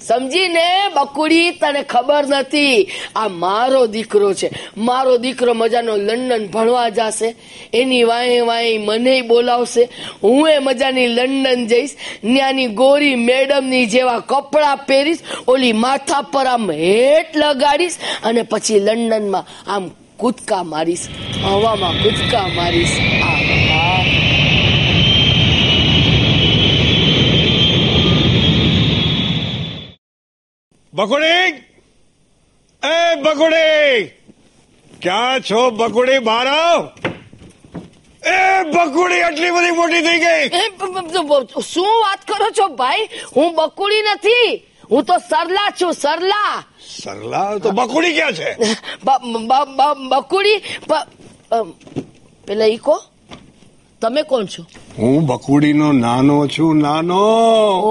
સમજીને, બકુડી, તને ખબર નથી. આ મારો દીકરો છે. મારો દીકરો મજાનો લંડન ભણવા જશે. એની વાંહે વાંહે મને બોલાવશે. હું એ મજાની લંડન જઈશ. ત્યાંની ગોરી મેડમની જેવા કપડાં પહેરીશ. ઓલી માથા પર આમ હેટ લગાડીશ અને પછી લંડનમાં આમ કૂદકા મારીશ. હવામાં કૂદકા મારીશ. આ. આ. બકુડી એ બકુડી ક્યાં છો બકુડી બહાર આવ એ બકુડી એટલી બધી મોટી થઈ ગઈ! શું વાત કરો છો ભાઈ? હું બકુડી નથી. હું તો સરલા છું સરલા. સરલા? તો બકુડી ક્યાં છે? બકુડી? પેલા ઈ કો તમે કોણ છો? હું બકુડીનો નાનો છું નાનો.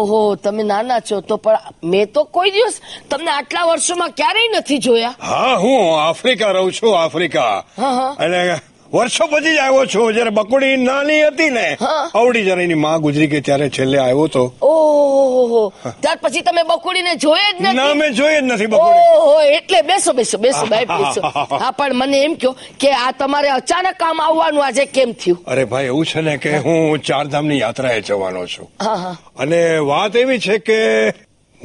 ઓહો તમે નાના છો તો પણ મેં તો કોઈ દિવસ તમને આટલા વર્ષોમાં ક્યારેય નથી જોયા? હા હું આફ્રિકા રહું છું આફ્રિકા. અને વર્ષો પછી જ આવ્યો છું. જયારે બકુડી નાની હતી ને. અવડી જયારે એની માં ગુજરી ગઈ ત્યારે છેલ્લે આવ્યો તો. ઓહો ત્યાર પછી તમે બકુડીને જોયે જ ના નથી મેં જોયે જ નથી બકુડી. ઓહો એટલે બેસો બેસો બેસો ભાઈ બેસો. હા પણ મને એમ કયો કે આ તમારે અચાનક કામ આવવાનું આજે કેમ થયું? અરે ભાઈ એવું છે ને કે હું. ચારધામની યાત્રાએ જવાનો છું. અને વાત એવી છે કે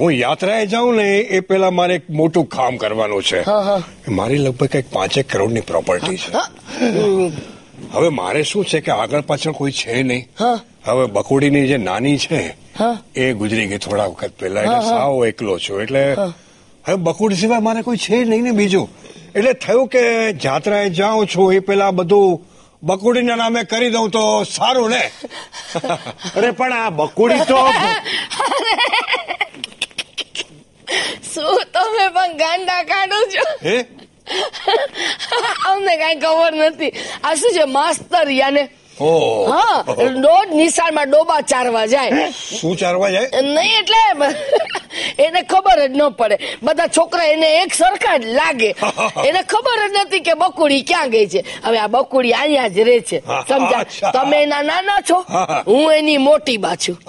હું યાત્રાએ જાઉં ને એ પેલા મારે એક મોટું કામ કરવાનું છે. મારી લગભગ કંઈક પાંચેક કરોડની પ્રોપર્ટી છે. હવે મારે શું છે કે આગળ પાછળ કોઈ છે નહીં. હવે બકુડીની જે નાની છે એ ગુજરી ગઈ થોડા વખત પહેલા. એટલે સાવ એકલો છું. એટલે હવે બકુડી સિવાય મારે કોઈ છે નહીં ને બીજું. એટલે થયું કે જાત્રાએ જાઉં છું એ પેલા બધું બકુડીના નામે કરી દઉં તો સારું ને? અરે પણ આ બકુડી તો શું તમે પણ ગાંડા કાઢો છો? હે? અમને કઈ ખબર નથી. આ શું છે માસ્તર યાને. હા રોજ નિશાળમાં ડોબા ચારવા જાય. શું ચારવા જાય? નહીં એટલે એને ખબર જ ન પડે. બધા છોકરા એને એક સરખા જ લાગે. એને ખબર જ નથી કે બકુડી ક્યાં ગઈ છે. હવે આ બકુડી અહીંયા જ રહે છે. સમજા? તમે એના નાના છો? હું એની મોટી બા છું.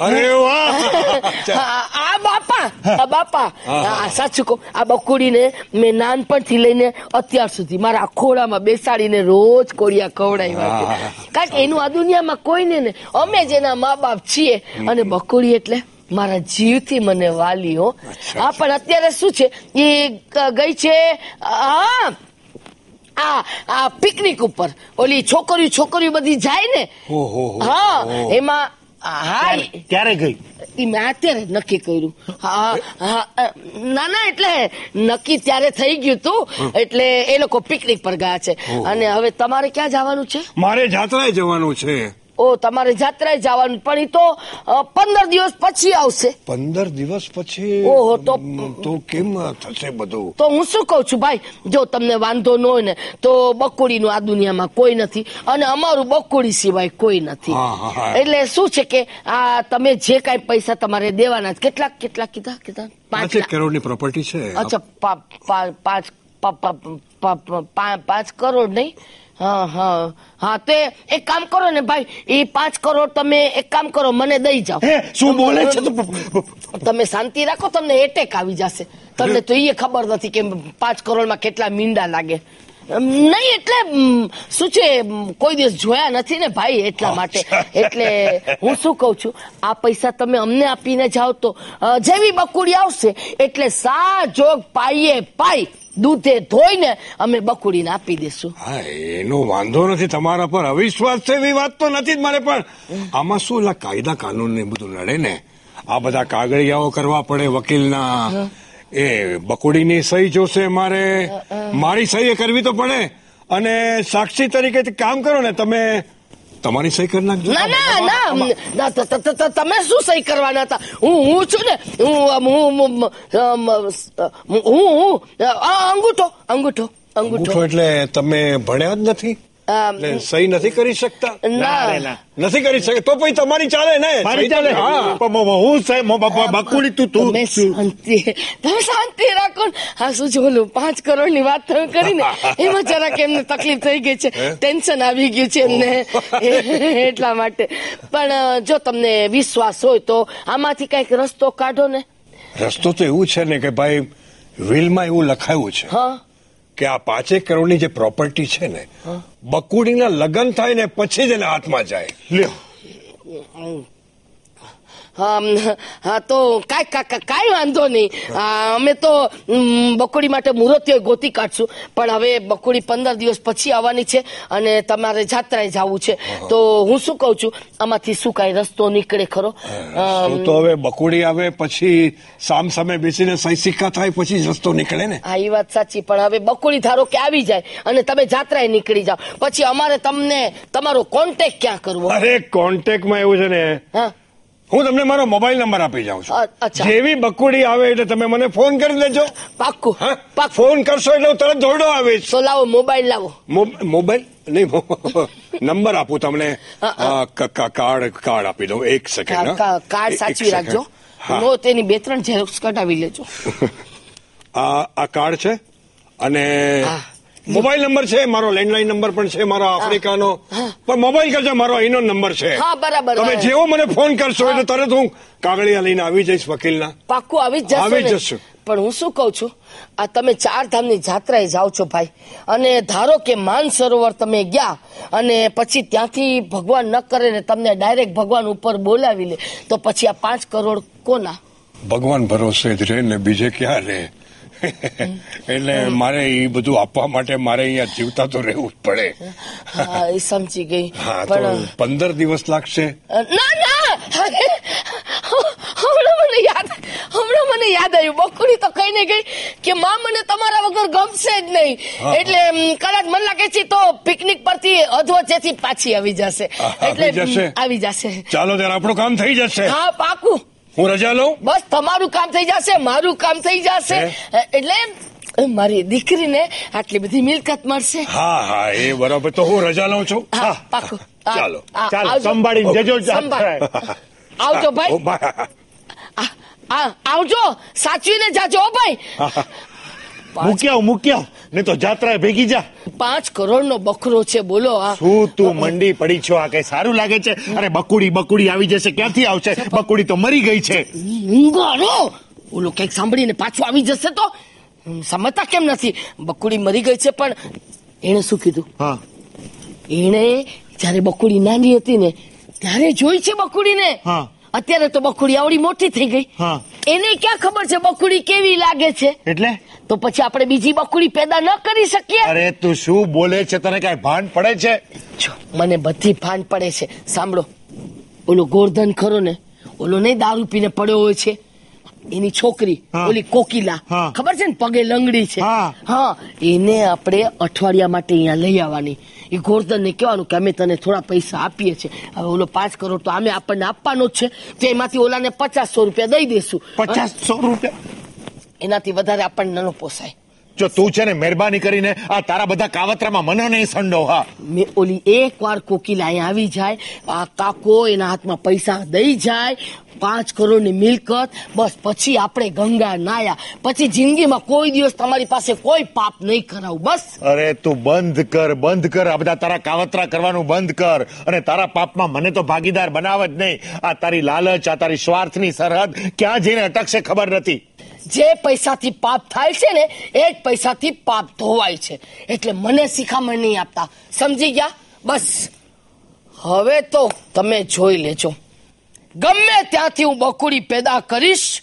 આ બાપા આ બાપા. આ સાચું કહું. આ બકુડીને મેં નાનપણથી લઈને અત્યાર સુધી મારા ખોળામાં બેસાડીને રોજ કોળિયા ખવડાવ્યા કારણ કે એનું આ દુનિયામાં કોઈને ને અમે જ એના મા બાપ છીએ અને બકુડી એટલે મારા જીવથી મને વાલી હો. હા પણ અત્યારે શું છે? એ ગઈ છે હા આ આ પિકનિક ઉપર. ઓલી છોકરીઓ છોકરીઓ બધી જાય ને? હા. એમાં હા ક્યારે ગઈ? ઈ મેં અત્યારે નક્કી કર્યું. હા હા અ, ના ના એટલે નક્કી ત્યારે થઈ ગયું તું. એટલે એ લોકો પિકનિક પર ગયા છે. અને હવે તમારે ક્યાં જવાનું છે? મારે જાત્રાએ જવાનું છે. ઓ તમારે જાત્રાએ જવાનું પણ એ તો પંદર દિવસ પછી આવશે. પંદર દિવસ પછી? ઓહો, તો- તો કેમ થશે બધું? તો હું શું કઉ છું ભાઈ? જો તમને વાંધો ન હોય ને તો બકુડીનું આ દુનિયામાં કોઈ નથી અને અમારું બકુડી સિવાય કોઈ નથી. એટલે શું છે કે આ તમે જે કઈ પૈસા તમારે દેવાના કેટલાક કેટલાક કીધા કીધા? પાંચ કરોડની પ્રોપર્ટી છે. અચ્છા પાંચ પાંચ કરોડ નહીં? હા હા. હા તે એક કામ કરો ને ભાઈ એ પાંચ કરોડ તમે એક કામ કરો મને દઈ જાઓ. શું બોલે છે તમે શાંતિ રાખો તમને એટેક આવી જશે. તમને તો એ ખબર નથી કે પાંચ કરોડમાં કેટલા મીંડા લાગે. નહીં એટલે શું છે કોઈ દિવસ જોયા નથી ને ભાઈ એટલા માટે. એટલે હું શું કઉ છું આ પૈસા તમે અમને આપીને જાઓ તો જેવી બકુડી આવશે એટલે સા જોગ પાઈએ પાઈ દૂધે ધોઈને અમે બકુડીને આપી દેશું. હા એનો વાંધો નથી તમારા પર. અવિશ્વાસ છે એવી વાત તો નથી જ મારે પણ આમાં શું કાયદા કાનૂન ને બધું નડે ને? આ બધા કાગળિયાઓ કરવા પડે વકીલના. એ બકુડીની સહી જોશે મારે. મારી સહી કરવી તો પડે. અને સાક્ષી તરીકે કામ કરો ને તમે તમારી સહી કરી નાખજો. ના ના ના તમે શું સહી કરવાના હતા? હું હું છું ને હું હું હું, અંગૂઠો અંગૂઠો. અંગૂઠો એટલે તમે ભણ્યા જ નથી? સહી નથી કરી શકતા? નથી કરી શકતા. તો પછી તમારી ચાલે ને. મારી ચાલે. હા. પણ મ- મ- હું સાહેબ મ- બ- બ- બકુડી તું તું શાંતિ. તમે શાંતિ રાખો હા શું છે પાંચ કરોડની વાત તમે કરી ને. એમાં જરાક એમને તકલીફ થઈ ગઈ છે. ટેન્શન આવી ગયું છે એમને. એટલા માટે. પણ જો તમને વિશ્વાસ હોય તો આમાંથી કંઈક રસ્તો કાઢો ને. રસ્તો તો એવું છે ને કે ભાઈ વિલમાં એવું લખાયું છે. હા. કે આ પાંચેક કરોડની જે પ્રોપર્ટી છે ને બકુડીના લગ્ન થાય ને પછી જ એને હાથમાં જાય. લ્યો. હા તો કાંઈ કાંઈ કાંઈ વાંધો નહીં. અમે તો બકોડી માટે મુહૂર્તીઓ ગોતી કાઢશું. પણ હવે બકુડી પંદર દિવસ પછી આવવાની છે અને તમારે જાત્રાએ જવું છે. તો હું શું કહું છું? આમાંથી શું કાંઈ રસ્તો નીકળે ખરો? તો તો હવે બકુડી આવે પછી સામ સામે બેસીને સહી સિક્કા થાય પછી રસ્તો નીકળે ને. હા એ વાત સાચી પણ હવે બકુડી ધારો કે આવી જાય અને તમે જાત્રાએ નીકળી જાઓ. પછી અમારે તમને તમારો કોન્ટેક ક્યાં કરવો? અરે કોન્ટેકમાં એવું છે ને હા. હું તમને મારો મોબાઈલ નંબર આપી જાઉં છું. જેવી બકુડી આવે એટલે તમે મને ફોન કરી દેજો. પાક્કું. હા? ફોન કરશો એટલે હું તરત દોડો આવીશ. તો લાવો મોબાઈલ લાવો. મોબાઈલ? નહીં નંબર આપું તમને. કાર્ડ કાર્ડ આપી દઉં. એક સેકન્ડ કાર્ડ સાચવી રાખજો. નો તેની બે ત્રણ ઝેરોક્સ કઢાવી લેજો. આ આ કાર્ડ છે? અને હા. મોબાઈલ નંબર છે મારો લેન્ડલાઈન નંબર પણ છે મારો આફ્રિકાનો. પણ મોબાઈલ કરજો મારો અહીંનો નંબર છે. હા, બરાબર. તમે જેવો મને ફોન કરશો એટલે તરત હું કાગળિયા લઈને આવી જઈશ વકીલના. પાક્કું આવી જ આવી જશું. પણ હું શું કઉ છું? આ તમે ચાર ધામની જાત્રાએ જાઓ છો ભાઈ. અને ધારો કે માન સરોવર તમે ગયા અને પછી ત્યાંથી ભગવાન ન કરે ને તમને ડાયરેક્ટ ભગવાન ઉપર બોલાવી લે તો પછી આ પાંચ કરોડ કોના? ભગવાન ભરોસે જ રહે ને બીજે ક્યાં રહે? એટલે મારે એ બધું આપવા માટે મારે અહીંયા જીવતા તો રહેવું જ પડે. સમજી ગઈ. હા તો પંદર દિવસ લાગશે. ના ના હમણાં મને યાદ હમણાં મને યાદ આવ્યું. બકુડી તો કઈ ને ગઈ કે માં મને તમારા વગર ગમશે જ નહીં. એટલે કદાચ મને લાગે છે તો પિકનિક પરથી અધવચેથી પાછી આવી જશે. એટલે જશે? આવી જશે. ચાલો ત્યારે આપણું કામ થઈ જશે. હા પાકું. હું રજા લઉં? બસ તમારું કામ થઈ જશે મારું કામ થઈ જશે. એટલે મારી દીકરીને આટલી બધી મિલકત મળશે. હા હા એ બરાબર. તો હું રજા લઉં છું? હા પાકું. હા, ચાલો. સંભાળી આવજો. જજો આવજો ભાઈ. આવજો. સાચવીને જાજો ભાઈ. મૂકી મૂક્યા ને તો જાત્રા ભેગી જા. પાંચ કરોડ નો બકરો છે બોલો આ શું તું મંડી પડી છો? આ કઈ સારું લાગે છે? અરે બકુડી બકુડી આવી જશે ક્યાંથી આવશે? બકુડી તો મરી ગઈ છે. ઊંઘારો ઓલો કંઈક સાંભળીને પાછું આવી જશે તો? સમજતા કેમ નથી? બકુડી મરી ગઈ છે પણ એને શું કીધું? હા. એણે જ્યારે બકુડી નાની હતી ને ત્યારે જોઈ છે બકુડીને? હા. અત્યારે તો બકુડી આવડી મોટી થઈ ગઈ. એને ક્યાં ખબર છે બકુડી કેવી લાગે છે? એટલે? તો પછી આપણે બીજી બકુડી પેદા ન કરી શકીએ. અરે તું શું બોલે છે? તને કઈ ભાન પડે છે? જો મને બધી ભાન પડે છે. સાંભળો. ઓલો ગોરધન ખરો ને ઓલો નહીં દારૂ પીને પડ્યો હોય છે? એની છોકરી ઓલી કોકિલા. ખબર છે ને પગે લંગડી છે? હા. હા એને આપણે અઠવાડિયા માટે અહીંયા લઈ આવવાની. એ ગોરધનને કહેવાનું કે અમે તને થોડા પૈસા આપીએ છીએ. હવે ઓલો પાંચ કરોડ તો અમે આપણને આપવાનો જ છે. તો એમાંથી ઓલાને પચાસસો રૂપિયા દઈ દેશું. પચાસસો રૂપિયા? એનાથી વધારે આપણને ન પોસાય. જો તું છે ને મહેરબાની કરીને આ તારા બધા કાવતરામાં મને નહીં સંડો હા. મેં ઓલી એક વાર કોકિલ અહીંયા આવી જાય આ કાકો એના હાથમાં પૈસા દઈ જાય પાંચ કરોડની મિલકત બસ પછી આપણે ગંગા નાયા. પછી જિંદગીમાં કોઈ દિવસ તમારી પાસે કોઈ પાપ નહીં કરાવું બસ. અરે તું બંધ કર બંધ કર. આ બધા તારા કાવતરા કરવાનું બંધ કર. અને તારા પાપમાં મને તો ભાગીદાર બનાવ જ નહીં. આ તારી લાલચ આ તારી સ્વાર્થની સરહદ ક્યાં જઈને અટકશે ખબર નથી. જે પૈસાથી પાપ થાય છે ને, એ જ પૈસાથી પાપ ધોવાય છે. એટલે મને શિખામણ નહીં આપતા. સમજી ગયા? બસ. હવે તો તમે જોઈ લેજો. ગમે ત્યાંથી હું બકુડી પેદા કરીશ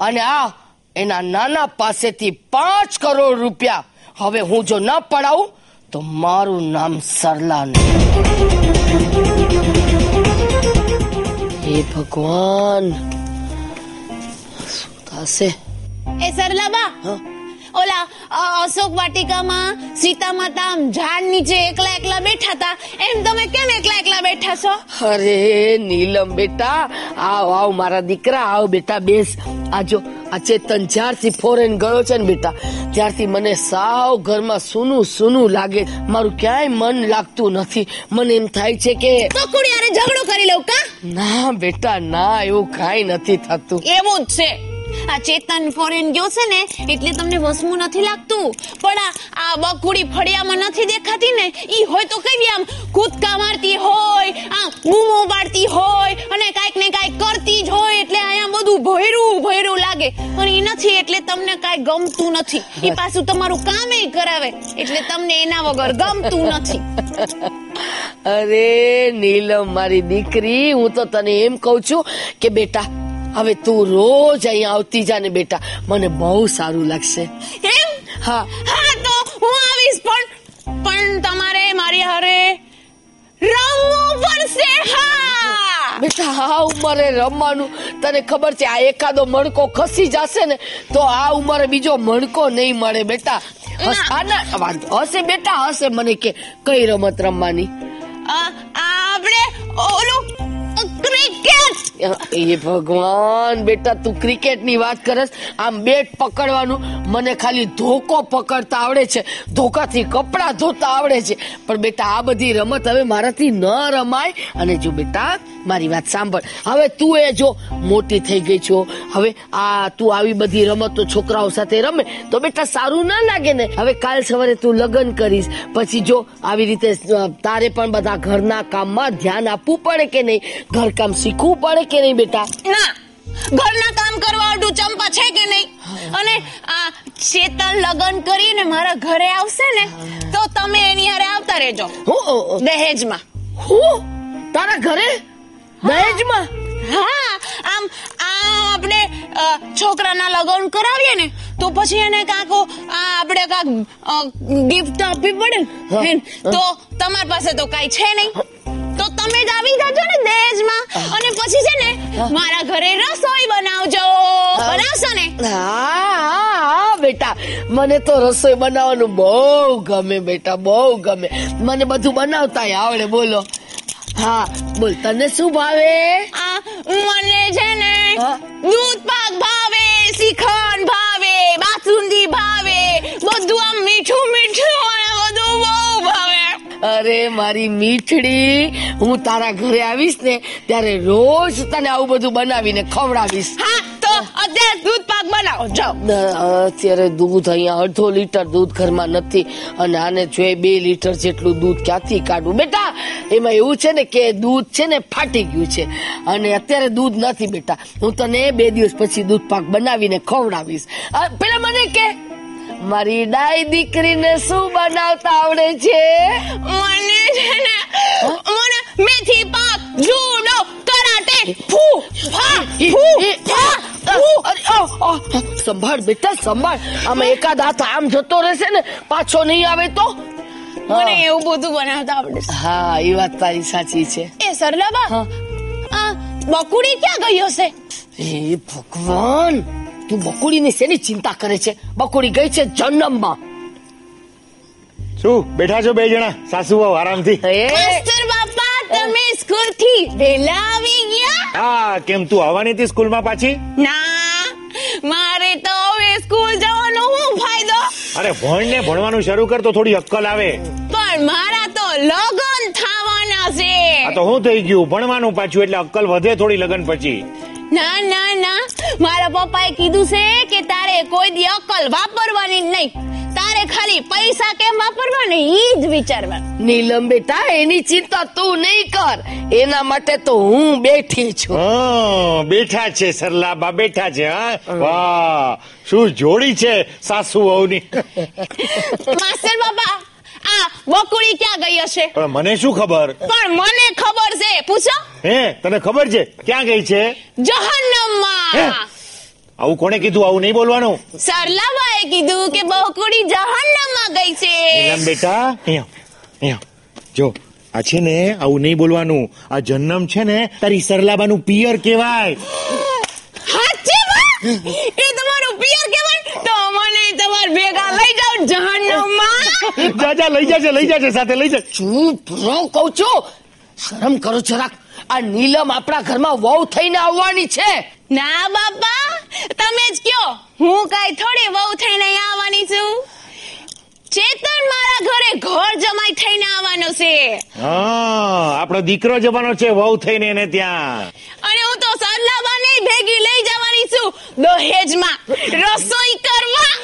અને આ એના નાના પાસેથી પાંચ કરોડ રૂપિયા હવે હું જો ન પડાવું, તો મારું નામ સરલા હે ભગવાન. શું થશે? એ સરલાબા ઓલા અશોક વાટિકામાં સીતા માતા ઝાડ નીચે એકલા એકલા બેઠા હતા એમ તમે કેમ એકલા એકલા બેઠા છો? અરે નીલમ બેટા આવ આવ મારા દીકરા આવ બેટા બેસ. આજો આ ચેતન જ્યારથી ફોરેન ગયો છે ને બેટા ત્યારથી મને સાવ ઘરમાં સૂનું સૂનું લાગે. મારું ક્યાંય મન લાગતું નથી. મને એમ થાય છે કે તો કુડિયારે ઝઘડો કરી લઉં કા? ના બેટા ના એવું કાંઈ નથી થતું. એવું જ છે. આ ચેતન ફોરેન ગયો છે ને, એટલે તમને વસમું નથી લાગતું. પણ આ બકુડી ફળિયામાં નથી દેખાતી ને, ઈ હોય તો કેવી આમ કૂદકા મારતી હોય, આમ બૂમો પાડતી હોય, અને કાઈક ને કાઈક કરતી જ હોય, એટલે અહીંયા બધું ભયરું ભયરું લાગે. પણ ઈ નથી, એટલે તમને કાંઈ ગમતું નથી. ઈ પાછું તમારું કામે કરાવે, એટલે તમને એના વગર ગમતું નથી. અરે, નીલમ મારી દીકરી, હું તો તને એમ કહું છું કે બેટા હવે તું રોજ અહીંયા આવતી જા ને બેટા. મને બહુ સારું લાગશે. એમ? હા. હા તો હું આવીશ પણ પણ તમારે મારી હારે રમવું પડશે હા! બેટા આ ઉંમરે રમવાનું તને ખબર છે આ એકાદો મણકો ખસી જશે ને તો આ ઉંમરે બીજો મણકો નહીં મળે બેટા. વાંધો. હશે બેટા હશે. મને કે કઈ રમત રમવાની? આપણે ઓલું એ ભગવાન, બેટા, તું ક્રિકેટની વાત કરસ, આમ બેટ પકડવાનું મને ખાલી ધોકો પકડતા આવડે છે, ધોકાથી કપડા ધોતા આવડે છે. પણ બેટા, આ બધી રમત હવે મારાથી ન રમાય. અને જો બેટા, મારી વાત સાંભળ. હવે તું એ જો, મોટી થઈ ગઈ છો. હવે આ તું આવી બધી રમતો છોકરાઓ સાથે રમે, તો બેટા, સારું ના લાગે ને? હવે કાલ સવારે તું લગ્ન કરીશ. પછી જો આવી રીતે તારે પણ બધા ઘરના કામમાં ધ્યાન આપવું પડે કે નહીં? ઘરકામ શીખવું પડે કે નહીં બેટા? ના. ઘરના કામ કરવા અડું ચંપા છે કે નહીં? અને આ ચેતન લગન કરીને મારા ઘરે આવશે ને તો તમે એની હારે આવતા રહેજો. દહેજમાં. હું? તારા ઘરે? દહેજમાં? હા આમ આ આપણે છોકરાના લગ્ન કરાવીએ ને તો પછી એને કાંક આ આપણે કાંક ગિફ્ટ આપવી પડે તો તમારી પાસે તો કાંઈ છે નહીં. તો તમે જ આવી જજો ને દહેજમાં અને પછી છે ને મારા ઘરે રસોઈ બનાવજો. બનાવશો ને? હા બેટા. મને તો રસોઈ બનાવવાનું બહુ ગમે બેટા બહુ ગમે. મને બધું બનાવતા આવડે બોલો. હા બોલ તને શું ભાવે? આ મને છે ને? દૂધ પાક ભાવે શ્રીખંડ ભાવે બાસુંદી ભાવે બધું આમ મીઠું મીઠું અને બધું બહુ ભાવે. અરે મારી મીઠડી હું તારા ઘરે આવીશ ને ત્યારે રોજ તને આવું બધું બનાવીને ખવડાવીશ. હા તો અત્યારે દૂધ પાક બનાવો. જાઓ. અત્યારે દૂધ અહીંયા અડધો લીટર દૂધ ઘરમાં નથી અને આને જોઈએ બે લીટર જેટલું દૂધ ક્યાંથી કાઢવું બેટા એમાં એવું છે ને કે દૂધ છે ને ફાટી ગયું છે અને અત્યારે દૂધ નથી બેટા. હું તને બે દિવસ પછી દૂધ પાક બનાવીને ખવડાવીશ. પેલા મને કે મારી ડાઈ દીકરીને શું બનાવતા આવડે છે? મને છે ને મને મેથી પાક જુડો કરાટે ફૂ ફા ફૂ ફા. સંભાળ બેટા સંભાળ. આમાં એકાદ હાથ આમ જતો રહેશે ને પાછો નહીં આવે તો? મને એવું બધું બનાવતા આવડે હા એ વાત તારી સાચી છે. એ સરલાબા બકુડી ક્યાં ગઈ હશે? હે ભગવાન! તું બકુડીની શેની ચિંતા કરે છે? બકુડી ગઈ છે જન્મમાં. શું? બેઠા છો બે જણા? સાસુ વહુ આરામથી માસ્ટર બાપા તમે સ્કૂલથી વેલા આવી ગયા? હા કેમ તું આવવાની હતી સ્કૂલમાં પાછી? ના મારે તો હવે સ્કૂલ જવાનો હું ફાયદો? અરે ભણ ને ભણવાનું શરૂ કર તો થોડી અક્કલ આવે. પણ મારા તો લગન થવાના છે. આ તો હું થઈ ગયું ભણવાનું પાછું એટલે અક્કલ વધે થોડી લગન પછી. ના ના મારા પપ્પાએ કીધું છે કે તારે કોઈ દી અકલ વાપરવાની નહીં. તારે ખાલી પૈસા કેમ વાપરવા ને ઈ જ વિચારવા નીલમ બેટા એની ચિંતા તું નહીં કર. એના માટે તો હું બેઠી છું. બેઠા છે સરલાબા બેઠા છે હા? વાહ શું જોડી છે સાસુ વહુની? માસ્ટર બાપા આ બકુડી ક્યાં ગઈ હશે? પણ મને શું ખબર? પણ મને ખબર છે. પૂછો. હે તને ખબર છે? ક્યાં ગઈ છે? જહન્નમમાં. આવું કોણે કીધું? આવું નહીં બોલવાનું? સરલાબાએ કીધું કે બકુડી જહન્નમમાં ગઈ છે. નીલમ બેટા અહીંયા અહીંયા. જો આ છે ને આવું નહીં બોલવાનું. આ જન્મ છે ને તારી સરલાબાનું પિયર કહેવાય. હાચીમાં? એ તમારું પિયર કહેવાય તો મને તમાર ભેગા લઈ જાવ જહન્નમમાં જા જા લઈ જાજે લઈ જાજે સાથે લઈ જા ચૂપ રહો કહું છું. શરમ કરો જરાક આ નીલમ આપણા ઘરમાં વહુ થઈને આવવાની છે. ના બાપા. તમે જ કયો. હું કઈ થોડી વહુ થઈને આવવાની છું? ચેતન મારા ઘરે ઘર જમાઈ થઈને આવવાનો છે. હા આપણો દીકરો જવાનો છે વહુ થઈને એને ત્યાં. અને હું તો સરલાબાને ભેગી લઈ જવાની છું. દહેજમાં રસોઈ કરવા.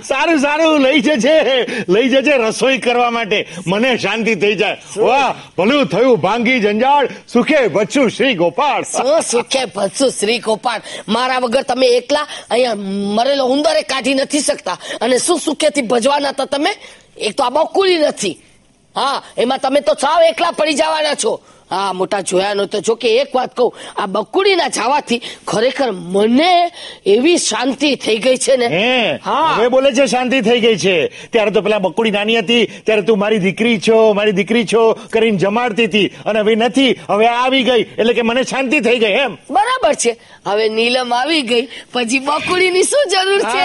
સારું સારું. લઈ જજે. લઈ જજે રસોઈ કરવા માટે. મને શાંતિ થઈ જાય. વાહ ભલું થયું. ભાંગી જંજાળ. સુખે બચ્ચું શ્રી ગોપાળ. શું સુખે ભરશું શ્રી ગોપાળ? મારા વગર તમે એકલા અહીંયા મરેલો ઉંદરે કાઢી નથી શકતા. અને શું સુખેથી ભજવાના હતા તમે? એક તો આ બકુલી નથી. હા એમાં તમે તો સાવ એકલા પડી જવાના છો. હા મોટા જોયા નો જો કે એક વાત કહું આ બકુડીના જવાથી ખરેખર મને એવી શાંતિ થઈ ગઈ છે ને. હે હા. હવે બોલે છે શાંતિ થઈ ગઈ છે. ત્યારે તો પેલા બકુડી નાની હતી ત્યારે તું મારી દીકરી છો મારી દીકરી છો કરીને જમાડતી હતી. અને હવે નથી હવે આવી ગઈ એટલે કે મને શાંતિ થઈ ગઈ એમ. બરાબર છે. હવે નીલમ આવી ગઈ. પછી બકુડીની શું જરૂર છે?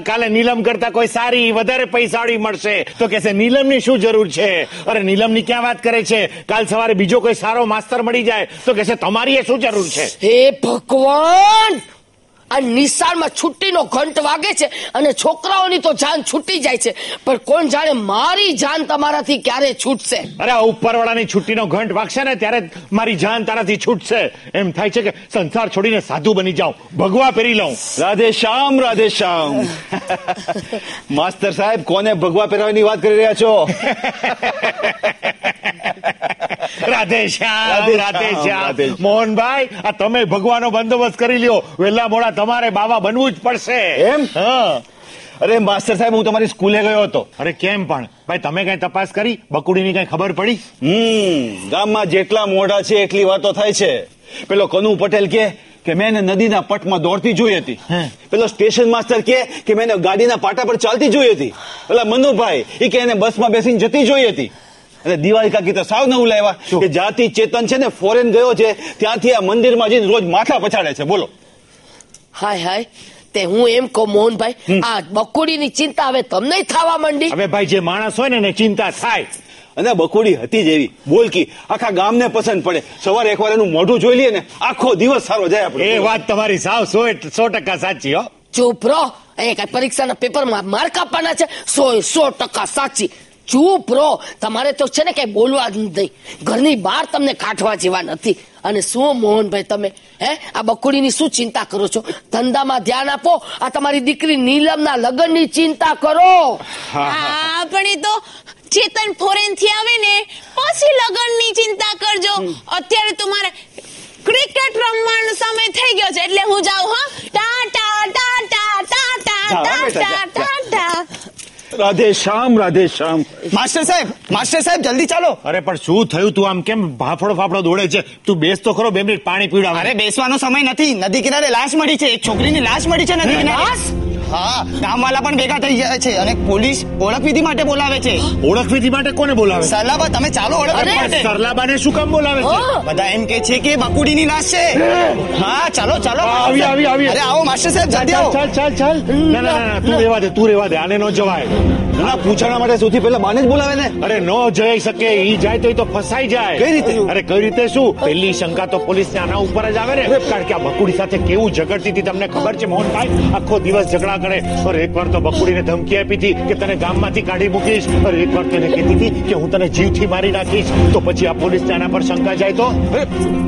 કાલે નીલમ કરતા કોઈ સારી વધારે પૈસાવાળી મળશે. તો કહેશે નીલમની શું જરૂર છે? અરે નીલમની ક્યાં વાત કરે છે? કાલ સવારે બીજો કોઈ સારો માસ્તર મળી જાય તો કેસે તમારી એ શું જરૂર છે? હે ભગવાન! આ નિશાળમાં છુટ્ટીનો ઘંટ વાગે છે અને છોકરાઓની તો જાન છૂટી જાય છે. પણ કોણ જાણે મારી જાન તમારાથી ક્યારે છૂટશે? અરે આ ઉપરવાળાની છુટ્ટીનો ઘંટ વાગશે ને ત્યારે મારી જાન તારાથી છૂટશે. એમ થાય છે કે સંસાર છોડીને સાધુ બની જાઉં ભગવા પહેરી લઉં. રાધે શ્યામ રાધે શ્યામ. માસ્તર સાહેબ કોને ભગવા પહેરાવાની વાત કરી રહ્યા છો? રાધે શ્યામ. રાધે શ્યામ. મોહનભાઈ આ તમે ભગવાનો બંદોબસ્ત કરી લ્યો. વેલા મોડા તમારે બાવા બનવું જ પડશે. એમ? હા. અરે માસ્ટર સાહેબ હું તમારી સ્કૂલે ગયો હતો. અરે કેમ પણ? ભાઈ તમે કઈ તપાસ કરી? બકુડીની કઈ ખબર પડી? હમ ગામમાં જેટલા મોઢા છે એટલી વાતો થાય છે. પેલો કનુ પટેલ કે કે મેં એને નદીના પટમાં દોડતી જોઈ હતી. પેલો સ્ટેશન માસ્ટર કે કે મેં ગાડીના પાટા પર ચાલતી જોઈ હતી. પેલા મનુભાઈ એ કે એને બસમાં બેસીને જતી જોઈ હતી. અને દિવાળી કાકી તો સાવ નવું લાવ્યા? કે જાતિ ચેતન છે ને ફોરેન ગયો છે ત્યાંથી આ મંદિરમાં જઈને રોજ માથા પછાડે છે. બોલો. હાય હાય. તે હું એમ કહું મોહનભાઈ આ બકુડીની ચિંતા હવે તમને થવા માંડી. હવે ભાઈ જે માણસ હોય ને એને ચિંતા થાય. અને બકોડી હતી જ એવી બોલકી આખા ગામને પસંદ પડે. સવારે એકવાર એનું મોઢું જોઈ લઈએ ને આખો દિવસ સારો જાય આપણે. એ વાત તમારી સાવ સો સો ટકા સાચી હો. ચૂપ રહો. એ કઈ પરીક્ષાના પેપરમાં માર્ક આપવાના છે. સો સો ટકા સાચી. ચૂપ રહો. તમારે તો છે ને કઈ બોલવા જ નહીં. ઘરની બહાર તમને કાઢવા જેવા નથી. અને શું મોહનભાઈ તમે? હે? આ બકુડીની શું ચિંતા કરો છો? ધંધામાં ધ્યાન આપો. આ તમારી દીકરી નીલમના લગ્નની ચિંતા કરો. હા પણ એ તો ચેતન ફોરેનથી આવે ને પછી લગ્નની ચિંતા કરજો. અત્યારે તો મારે ક્રિકેટ રમવાનો સમય થઈ ગયો છે એટલે હું જાઉં હા. Tata tata tata tata. Tata Radhe Shyam Radhe Shyam. Master સાહેબ માસ્ટર સાહેબ જલ્દી ચાલો. અરે પણ શું થયું તું આમ? કેમ ભાફડો ફાફડો દોડે છે? તું બેસ તો ખરો બે મિનિટ પાણી પીવડાવ અરે બેસવાનો સમય નથી. નદી કિનારે લાશ મળી છે. એક છોકરીની લાશ મળી છે નદી લાશ? હા ગામવાલા પણ ભેગા થઈ ગયા છે અને પોલીસ ઓળખ વિધિ માટે બોલાવે છે. ઓળખ વિધિ માટે કોને બોલાવે? છે? તમે ચાલો ઓળખ સરલાબાને શું કામ બોલાવે છે? બધા એમ કે છે કે બકુડીની લાશ છે. હા? ચાલો ચાલો આવી, આવી, આવી. અરે આવો માસ્ટર સાહેબ જલ્દી આવો. ચાલ ચાલ ચાલ. ના ના ના, ના તું રેવા દે તું રેવા દે. આને નો જવાય. ના પૂછાણા માટે સૌથી પહેલા બાને જ બોલાવે ને. અરે નો જઈ શકે ઈ જાય તો ઈ તો ફસાઈ જાય. કઈ રીતે? અરે કઈ રીતે શું? પહેલી શંકા તો પોલીસ ને આના ઉપર જ આવે ને. કારણ કે આ બકુડી સાથે કેવું ઝઘડતી હતી તમને ખબર છે? મોહનભાઈ આખો દિવસ ઝઘડા કરે. અરે એકવાર તો બકુડીને ધમકી આપી હતી કે તને ગામમાંથી કાઢી મૂકીશ. અરે એકવાર તો એને કહેતી હતી કે હું તને જીવથી મારી નાખીશ. તો પછી આ પોલીસ આના પર શંકા જાય તો?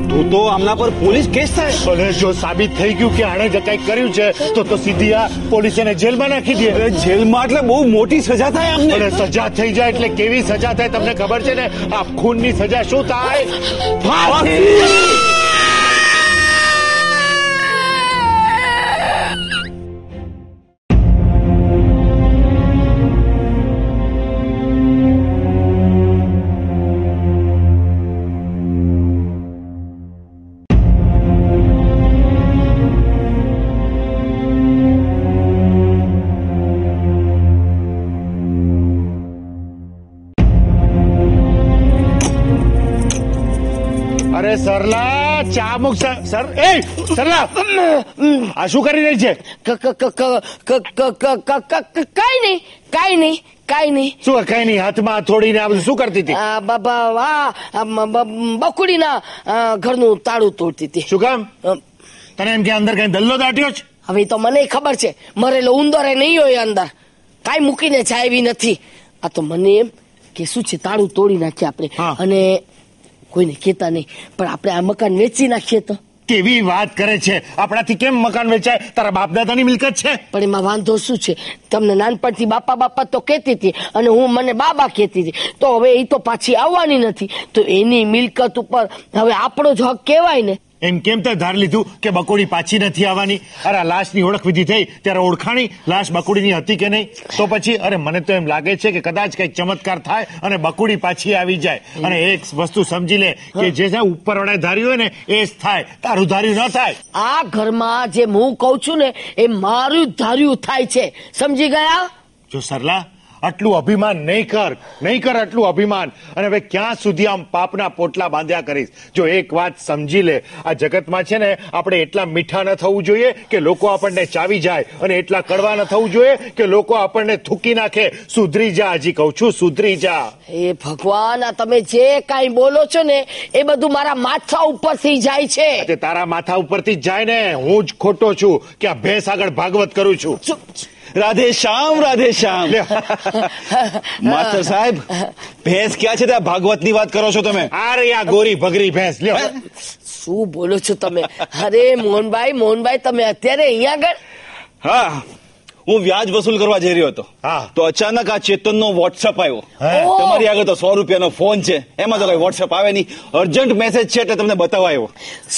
તું તો આમના પર પોલીસ કેસ થાય. અને જો સાબિત થઈ ગયું કે આણે જ કંઈક કર્યું છે તો તો સીધી આ પોલીસ એને જેલમાં નાખી દે. જેલમાં એટલે બહુ મોટી સજા થાય અમને સજા થઈ જાય એટલે કેવી સજા થાય? તમને ખબર છે ને? આ ખૂનની સજા શું થાય? અરે સરલા ચા મુક સર એ સરલા આ શું કરી રહી છે કઈ નહીં કઈ નહીં કઈ નહીં શું કઈ નહીં હાથમાં થોડીને આ શું કરતી હતી બાબા બકુડીના ઘરનું તાળું તોડતી હતી શું કામ તને એમ કે અંદર કઈ ધલ્લો દાટ્યો છે હવે તો મને ખબર છે મરેલો ઉંદર એ નહીં હોય અંદર કાઈ મૂકીને જાય એવી નથી આ તો મને એમ કે શું છે તાળું તોડી નાખીએ આપણે અને કોઈને કહેતા નહીં. પણ આપણે આ મકાન વેચી નાખીએ તો. કેવી વાત કરે છે? આપણાથી કેમ મકાન વેચાય? તારા બાપ દાદાની મિલકત છે? પણ એમાં વાંધો શું છે? તમને નાનપણથી બાપા બાપા તો કહેતી હતી અને હું મને બાબા કહેતી હતી. તો હવે એ તો પાછી આવવાની નથી. તો એની મિલકત ઉપર હવે આપણો જ હક કહેવાય ને. એમ કેમ તે ધાર લીધું કે બકોડી પાછી નથી આવવાની? અરે લાશની ઓળખ વિધિ થઈ ત્યારે ઓળખાણી લાશ બકુડીની હતી કે નહીં? તો પછી અરે મને તો એમ લાગે છે કે કદાચ કંઈક ચમત્કાર થાય અને બકુડી પાછી આવી જાય. અને એક વસ્તુ સમજી લે કે જે છે ઉપર વડે ધાર્યું હોય ને એ જ થાય. તારું ધાર્યું ન થાય. આ ઘરમાં જે હું કઉ છું ને એ મારું ધાર્યું થાય છે. સમજી ગયા? જો સરલા આટલું અભિમાન નહીં કર નહીં કર આટલું અભિમાન. અને હવે ક્યાં સુધી આમ પાપના પોટલા બાંધ્યા કરીશ? જો એક વાત સમજી લે આ જગતમાં છે ને આપણે એટલા મીઠા ન થવું જોઈએ કે લોકો આપણને ચાવી જાય અને એટલા કડવા ન થવું જોઈએ કે લોકો આપણને થૂકી નાખે. સુધરી જા હજી કહું છું સુધરી જા. એ ભગવાન આ તમે જે કાંઈ બોલો છો ને એ બધું મારા માથા ઉપરથી જાય છે. તારા માથા ઉપરથી જાય ને. હું જ ખોટો છું. કે આ ભેંસ આગળ ભાગવત કરું છું? રાધે શ્યામ રાધે શ્યામ. માસ્ટર સાહેબ ભેંસ ક્યાં છે? ત્યાં ભાગવતની વાત કરો છો તમે. અરે આ ગોરી ભગરી ભેંસ. લ્યો. શું બોલો છો તમે? અરે મોહનભાઈ મોહનભાઈ તમે અત્યારે અહીંયા આગળ? હા. હું વ્યાજ વસૂલ કરવા જઈ રહ્યો હતો. તો અચાનક આ ચેતનનો વોટ્સઅપ આવ્યો. તમારી આગળ તો સો રૂપિયાનો ફોન છે. એમાં તો કઈ વોટ્સઅપ આવે નહીં. અર્જન્ટ મેસેજ છે એટલે તમને બતાવવા આવ્યો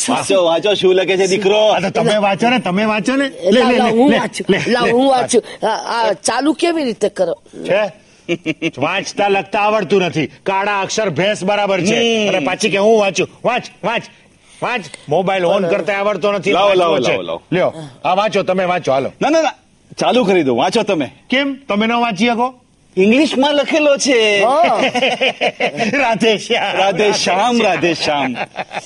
વાંચો વાંચો શું લખે છે દીકરો? તમે વાંચો ને તમે વાંચો ને. હું વાંચું. હું વાંચું. ચાલુ કેવી રીતે કરો? છે? વાંચતા લખતા આવડતું નથી. કાળા અક્ષર ભેંસ બરાબર છે. અને પાછી કે હું વાંચું? વાંચ વાંચ વાંચ. મોબાઈલ ઓન કરતા આવડતો નથી લાવો, લાવો. લાવો, લાવો. લ્યો આ વાંચો તમે વાંચો હાલો. ના ના ના. ચાલુ કરી દો વાંચો તમે. કેમ? તમે ન વાંચી શકો? ઇંગ્લિશમાં લખેલો છે. રાધે શ્યામ. રાધે શ્યામ રાધે શ્યામ.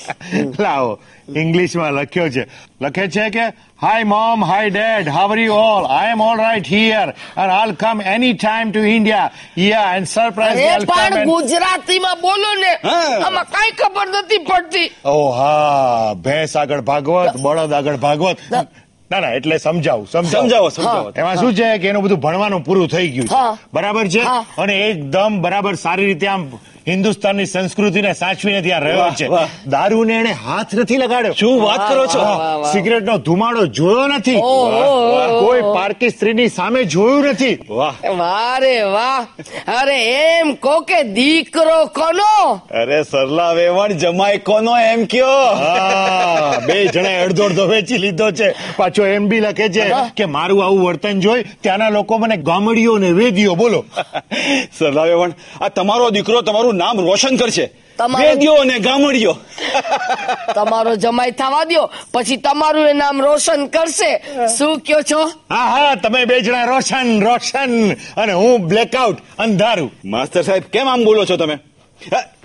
લાવો ઇંગ્લિશમાં લખ્યો છે. લખે છે કે hi mom hi dad how are you all I am all right here and I'll come any time to India ya and surprise અરે પણ ગુજરાતીમાં બોલો ને. આમાં કઈ ખબર નથી પડતી. ઓ હા ભેંસ આગળ ભાગવત બળદ આગળ ભાગવત. ના ના એટલે સમજાવું સમજાવો. સમજાવો એમાં શું છે કે એનું બધું ભણવાનું પૂરું થઈ ગયું છે. બરાબર છે? અને એકદમ બરાબર સારી રીતે આમ હિન્દુસ્તાનની સંસ્કૃતિને સાચવીને ત્યાં રહ્યો છે. દારૂને એને હાથ નથી લગાડ્યો. શું વાત કરો છો? સિગરેટનો ધુમાડો જોયો નથી. કોઈ પારકી સ્ત્રીની સામે જોયું નથી. વાહ. વાહ રે વાહ. અરે એમ કો કે દીકરો કોનો? અરે સરલા વેવણ જમાય કોનો એમ કયો? બે જણા અડધો અડધો વેચી લીધો છે. પાછો એમ બી લખે છે કે મારું આવું વર્તન જોઈ ત્યાંના લોકો મને ગામડીઓ ને વેદીઓ બોલો. સરલા વેવણ આ તમારો દીકરો તમારું નામ રોશન કરશે. તમારો- અને ગામડીઓ તમારો જમાઈ થવા દો પછી તમારું એ નામ રોશન કરશે. શું કયો છો? હા હા તમે બે જણા રોશન રોશન અને હું બ્લેકઆઉટ અંધારું. માસ્ટર સાહેબ કેમ આમ બોલો છો તમે?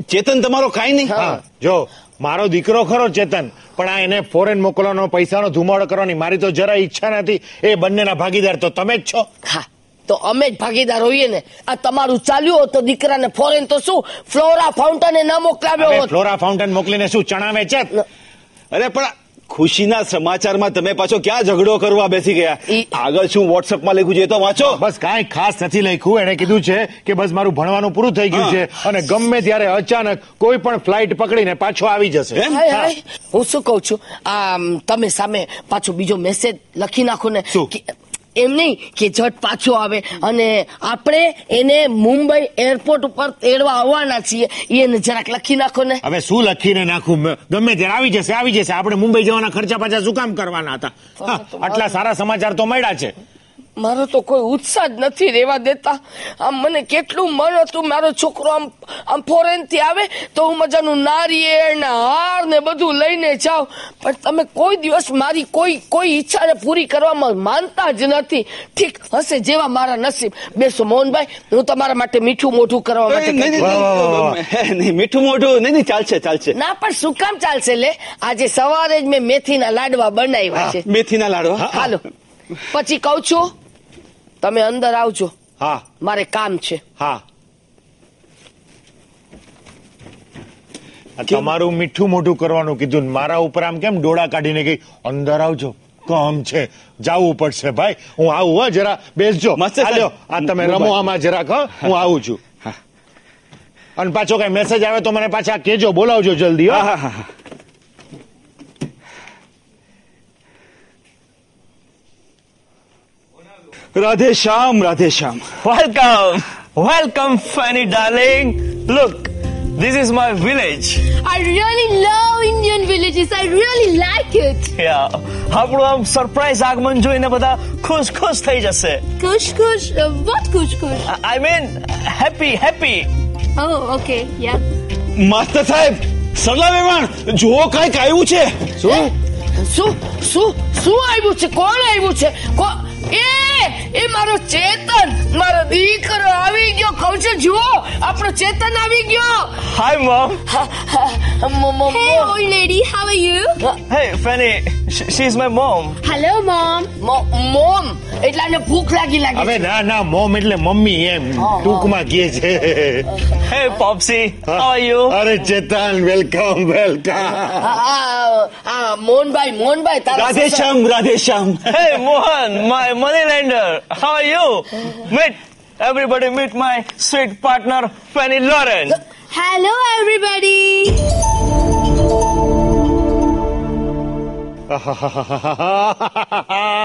ચેતન તમારો કાઈ નહીં? હા. જો મારો દીકરો ખરો ચેતન પણ આ એને ફોરેન મોકલવાનો પૈસાનો ધુમાડો કરવાની મારી તો જરા ઈચ્છા નથી. એ બંનેના ભાગીદાર તો તમે જ છો. હા. તો અમે જ ભાગીદાર હોઈએ ને. આ તમારું ચાલ્યું હોત તો દીકરાને ફોરેન તો શું? ફ્લોરા ફાઉન્ટને ન મોકલાવ્યો હોત. ફ્લોરા ફાઉન્ટેન મોકલીને શું ચણાવે છે? અરે પણ ખુશીના સમાચારમાં તમે પાછો ક્યાં ઝઘડો કરવા બેસી ગયા? આગળ શું વોટ્સઅપમાં લખ્યું છે એ તો વાંચો. બસ કાંઈ ખાસ નથી લખ્યું. એને કીધું છે કે બસ મારું ભણવાનું પૂરું થઈ ગયું છે અને ગમે ત્યારે અચાનક કોઈ પણ ફ્લાઇટ પકડીને પાછો આવી જશે. હું શું કઉ છું? આ તમે સામે પાછો બીજો મેસેજ લખી નાખો ને શું? એમ નહીં કે જટ પાછો આવે. અને આપણે એને મુંબઈ એરપોર્ટ ઉપર તેડવા આવવાના છીએ. એને જરાક લખી નાખો ને. હવે શું લખીને નાખું? ગમે ત્યારે આવી જશે આવી જશે. આપણે મુંબઈ જવાના ખર્ચા પાછા શું કામ કરવાના હતા? આટલા સારા સમાચાર તો મળ્યા છે. મારો તો કોઈ ઉત્સાહ જ નથી રહેવા દેતા. આમ મને કેટલું મન હતું મારો છોકરો આમ આમ ફોરેનથી આવે તો હું મજાનું નારિયેળ ને હાર ને બધું લઈને જાઉં. પણ તમે કોઈ દિવસ મારી કોઈ કોઈ ઈચ્છાને પૂરી કરવામાં માનતા જ નથી. ઠીક હશે જેવા મારા નસીબ. બેસો મોહનભાઈ હું તમારા માટે મીઠું મોઢું કરવા માટે નહીં, મીઠું મોઢું નહીં નહીં ચાલશે ચાલશે. ના પણ શું કામ ચાલશે લે? આજે સવારે જ મેં મેથીના લાડવા બનાવ્યા છે. મેથીના લાડવા હાલો. પછી કહું છું તમે અંદર આવજો. હા. મારે કામ છે. હા. આ તમારું મીઠું મોઢું કરવાનું કીધું ને મારા ઉપર આમ કેમ ડોળા કાઢીને ગઈ અંદર આવજો. કામ છે. જાવું પડશે ભાઈ. હું આવું હો જરા બેસજો. આ તમે રમો આમાં જરાક હો. હું. આવું છું. અને પાછો કઈ મેસેજ આવે તો મને પાછા કેજો બોલાવજો જલ્દી હા હા, હા, રાધે શ્યામ રાધે શ્યામ Welcome, welcome, Fanny darling. Look, this is my village. I really love Indian villages. I really like it. Yeah. આપણું આમ સરપ્રાઈઝ આગમન જોઈને બધા ખુશ ખુશ થઈ જશે Kush kush. Uh, what kush kush? I mean happy happy Oh, okay. Yeah. Master સાહેબ સરલા વેવાણ જુઓ કાંઈક આવ્યું છે શું શું શું શું આવ્યું છે કોણ આવ્યું છે કો- એ એ મારો ચેતન મારો દીકરો આવી ગયો. કહું છું જુઓ આપણો ચેતન આવી ગયો. હાય મોમ હા, hey old lady how are old lady. How are you? Hey. Fanny she is my mom hello mom. મો- મોમ. એટલે આને ભૂખ લાગી લાગે હવે ના ના મોમ એટલે મમ્મી એમ. ટૂંકમાં કહે છે. હે. પોપ્સી હાઉ આર યુ અરે ચેતન વેલકમ વેલકમ હા, હા, હા, મોહનભાઈ મોહનભાઈ તારા Radhe Radheshyam Radhe Shyam. Hey Mohan my Money lender. How are you? Meet everybody. Meet my sweet partner, Fanny Lauren. Hello, everybody.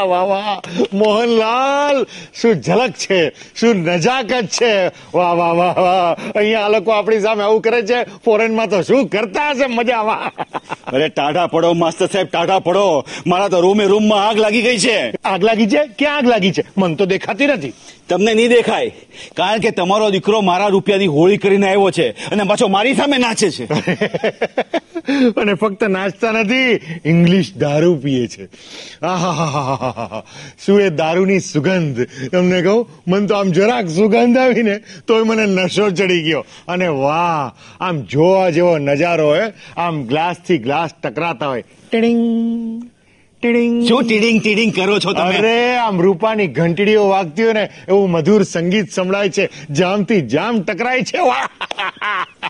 વાહ વાહ. મોહનલાલ શું ઝલક છે? શું નજાકત છે? વાહ વાહ વાહ વાહ. અહીંયા આ લોકો આપણી સામે આવું કરે છે. ફોરેનમાં તો શું કરતા હશે? મજામાં અરે ટાઢા પડો માસ્ટર સાહેબ ટાઢા પડો. મારા તો રૂમે રૂમમાં આગ લાગી ગઈ છે. આગ લાગી છે? ક્યાં આગ લાગી છે? મન તો દેખાતી નથી. તમને નહીં દેખાય. કારણ કે તમારો દીકરો મારા રૂપિયાની હોળી કરીને આવ્યો છે અને પાછો મારી સામે નાચે છે. અને ફક્ત નાચતા નથી, ઇંગ્લિશ દારૂ પીએ છે. શું એ દારૂની સુગંધ? તમને કહું, મને તો આમ જરાક સુગંધ આવીને તોય મને નશો ચડી ગયો. અને વાહ, આમ જોવા જેવો નજારો હોય આમ ગ્લાસથી ગ્લાસ ટકરાતા હોય. ટીડિંગ ટીડિંગ. શું ટીડિંગ ટીડિંગ કરો છો તમે? અરે આમ રૂપાની ઘંટડીઓ વાગતી હોય ને એવું મધુર સંગીત સંભળાય છે જામથી જામ ટકરાય છે. વાહ!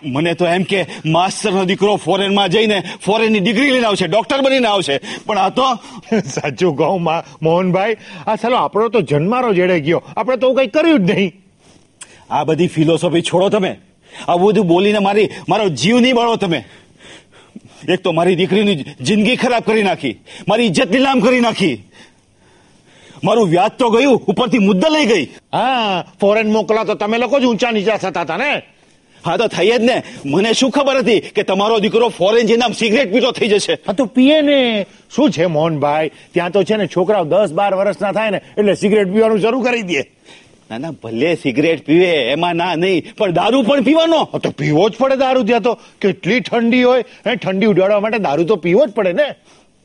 મને તો એમ કે માસ્ટરનો દીકરો ફોરેનમાં જઈને ફોરેનની ડિગ્રી લઈને આવશે ડોક્ટર બનીને આવશે. પણ આ તો સાચું કહું મા- મોહનભાઈ. આ ચાલો આપણો તો જન્મારો જેડે ગયો. આપણે તો કઈ કર્યું જ નહીં. આ બધી ફિલોસોફી છોડો તમે. આ બધું બોલીને મારી મારો જીવ નહીં બળો તમે. એક તો મારી દીકરીની જિંદગી ખરાબ કરી નાખી મારી ઇજ્જત નીલામ કરી નાખી. મારું વ્યાજ તો ગયું ઉપરથી મુદ્દા લઈ ગઈ. હા ફોરેન મોકલા તો તમે લોકો જ ઊંચા નીચા થતા હતા ને? હા તો થઈ જ ને. મને શું ખબર હતી કે તમારો દીકરો ફોરેન જઈને સિગરેટ પીતો થઈ જશે? હા તો પીએ ને. શું છે મોહનભાઈ? ત્યાં તો છે ને છોકરાઓ દસ બાર વર્ષના થાય ને એટલે સિગરેટ પીવાનું શરૂ કરી દે. ના ના ભલે સિગરેટ પીવે એમાં ના નહીં પણ દારૂ પણ પીવાનો. તો પીવો જ પડે દારૂ ત્યાં તો. કેટલી ઠંડી હોય. એ ઠંડી ઉડાડવા માટે દારૂ તો પીવો જ પડે ને.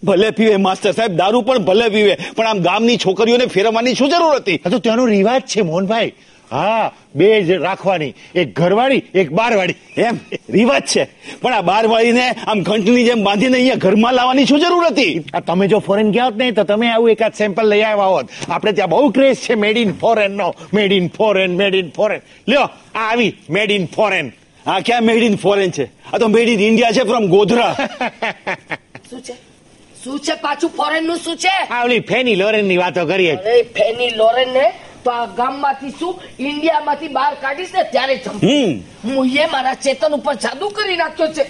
ભલે પીવે માસ્ટર સાહેબ દારૂ પણ ભલે પીવે પણ આમ ગામની છોકરીઓને ફેરવવાની શું જરૂર હતી? તો ત્યાંનો રિવાજ છે મોહનભાઈ. હા બે જ રાખવાની. એક ઘરવાળી એક બારવાળી. એમ રિવાજ છે. પણ આ બારવાળી વાળીને આમ ઘંટની જેમ બાંધીને અહીંયા ઘરમાં લાવવાની શું જરૂર હતી? આ તમે જો ફોરેન ગયા હોત નહીં તો તમે આવું એકાદ સેમ્પલ લઈ આવ્યા હોત. આપણે ત્યાં બહુ ક્રેઝ છે made in foreign no. Made in foreign made in foreign લ્યો આ આવી મેડ ઇન ફોરેન આ ક્યાં મેડ ઇન ફોરેન છે? આ તો મેડ ઇન ઇન્ડિયા છે ફ્રોમ ગોધરા. શું છે? શું છે પાછું ફોરેનનું શું છે? આ ઓલી ફેની લોરેનની વાતો કરીએ. ફેની લોરેન ને ગામમાંથી શું? ઇન્ડિયામાંથી બહાર કાઢીશ ને ત્યારે હું એ મારા ચેતન ઉપર જાદુ કરી નાખ્યો છે.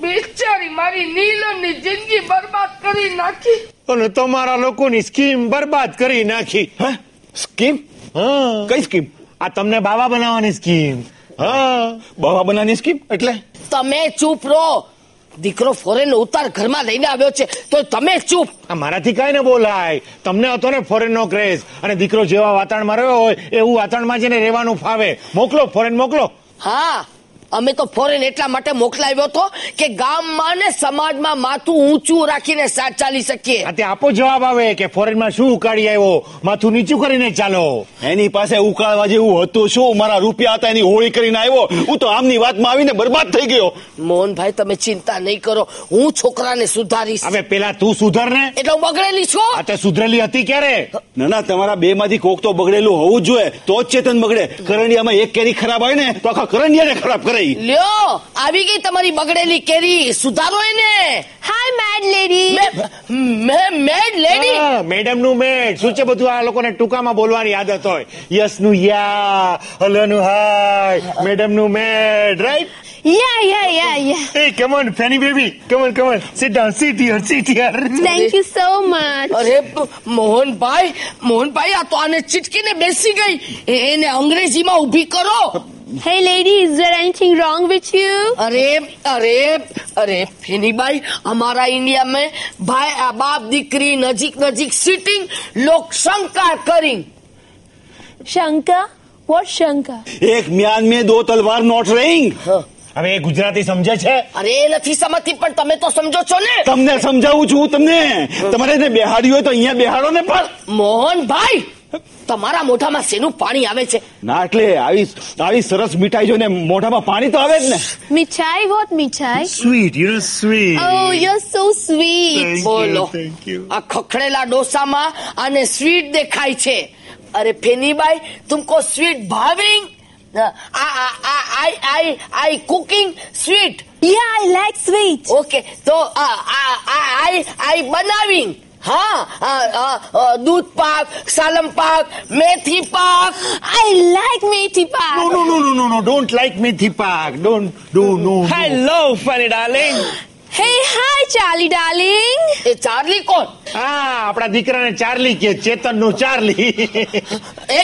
બિચારી મારી નીલમની જિંદગી બરબાદ કરી નાખી. અને તમારા લોકોની સ્કીમ બરબાદ કરી નાખી. હે? સ્કીમ? હા. કઈ સ્કીમ? આ તમને બાવા બનાવવાની સ્કીમ. હા. બાવા બનાવવાની સ્કીમ? એટલે? તમે ચૂપ રહો. દીકરો ફોરેન ઉતાર ઘરમાં લઈને આવ્યો છે તો તમે ચૂપ. આ મારાથી કાંઈ ન બોલાય. તમને હતો ને ફોરેન નો ક્રેઝ અને દીકરો જેવા વાતાવરણમાં રહ્યો હોય એવું વાતાવરણમાં જઈને રહેવાનું ફાવે. મોકલો ફોરેન મોકલો. હા. અમે તો ફોરેન એટલા માટે મોકલાવ્યો હતો કે ગામમાં ને સમાજમાં માથું ઊંચું રાખીને સાથ ચાલી શકીએ. આ તે આપો જવાબ આવે કે ફોરેનમાં શું ઉકાળી આવ્યો? માથું નીચું કરીને ચાલો. એની પાસે ઉકાળવા જેવું હતું શું મારા રૂપિયા હતા એની હોળી કરીને આવ્યો? હું તો આમની વાતમાં આવીને બરબાદ થઈ ગયો. મોહનભાઈ તમે ચિંતા નહીં કરો. હું છોકરાને સુધારીશ. હવે પેલા તું સુધર ને. એટલે હું બગડેલી છું? આ તે સુધરેલી હતી ક્યારે? ના ના તમારા બે માંથી કોક તો બગડેલું હોવું જ જોઈએ. તો જ ચેતન બગડે. કરંડિયામાં એક કેરી ખરાબ હોય ને તો આખા કરંડિયાને ખરાબ કરાઈ લ્યો આવી ગઈ તમારી બગડેલી કેરી સુધારો એને. હાય મેડ લેડી મે મેડ લેડી મેડમનું મેડ શું છે બધું? આ લોકોને ટૂંકામાં બોલવાની આદત હોય. યસનું યા હલો નું હાય. મેડમનું મેડ right ya ya ya ya Hey, come on, Fanny baby. Come on, come on. Sit down. Sit here. Sit here. Thank you so much અરે મોહનભાઈ મોહનભાઈ આ તો આને ચીટકીને બેસી ગઈ. એને અંગ્રેજીમાં ઊભી કરો. hey lady is there anything wrong with you અરે અરે અરે ફેનીબાઈ हमारा इंडिया में भाई आ बाप દીકરી નજીક નજીક સિટિંગ લોક શંકા કરી શંકા વોટ શંકા એક म्यान में दो तलवार नॉट रहिंग હવે એ ગુજરાતી સમજે છે અરે એ નથી સમજતી પણ તમે તો સમજો છો ને તમને સમજાવું છું તમને તમારે એને બેહાડી હોય તો અહીંયા બેહાડો ને પણ મોહનભાઈ તમારા મોઢામાં શેનું પાણી આવે છે? ના એટલે આવી આવી સરસ મીઠાઈ જોઈને મોઢામાં પાણી તો આવે જ ને. મીઠાઈ વોટ મીઠાઈ? Sweet you know sweet oh you so sweet બોલો. આ ખખડેલા ડોસામાં આને સ્વીટ દેખાય છે. અરે ફેનીબાઈ તુમકો સ્વીટ ભાવિંગ? I I I cooking sweet ya I like sweet okay તો આઈ આઈ બનાવિંગ હા આ, આ, આ, દૂધ પાક સાલમ પાક મેથી પાક. આઈ લાઈક મેથી પાક. નો નો નો નો નો ડોન્ટ લાઈક મેથી પાક. Don't do no. Hello funny darling hey hi Charlie darling A Charlie કોણ? હા આપણા દીકરાને ચાર્લી કે ચેતનનું ચાર્લી એ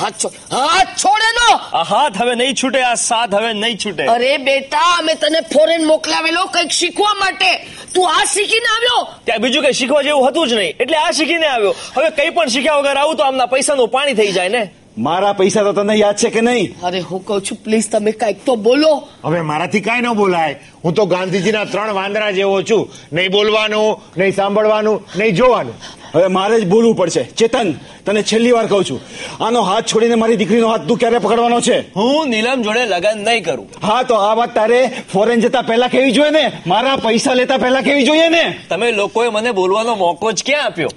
હાથ છોડ હાથ છોડ એનો હાથ હવે નહીં છૂટે આ સાથ હવે નહીં છૂટે. અરે બેટા અમે તને ફોરેન મોકલાવેલો કંઈક શીખવા માટે. તું આ શીખીને આવ્યો? ત્યાં બીજું કઈ શીખવા જેવું હતું જ નહીં. એટલે આ શીખીને આવ્યો. હવે કઈ પણ શીખ્યા વગર આવું તો આમના પૈસાનું પાણી થઈ જાય ને? મારા પૈસા તો તને યાદ છે કે નહીં? અરે હું કહું છું પ્લીઝ તમે કંઈક તો બોલો. હવે મારાથી કાંઈ ન બોલાય. હું તો ગાંધીજીના ત્રણ વાંદરા જેવો છું. નહીં બોલવાનું નહીં સાંભળવાનું નહીં જોવાનું. હવે મારે જ બોલવું પડશે. ચેતન તને છેલ્લી વાર કહું છું આનો હાથ છોડીને મારી દીકરીનો હાથ તું ક્યારે પકડવાનો છે? હું નીલમ જોડે લગન નહીં કરું. હા તો આ વાત તારે ફોરેન જતા પહેલા કેવી જોઈએ ને? મારા પૈસા લેતા પહેલા કેવી જોઈએ ને? તમે લોકોએ મને બોલવાનો મોકો જ ક્યાં આપ્યો?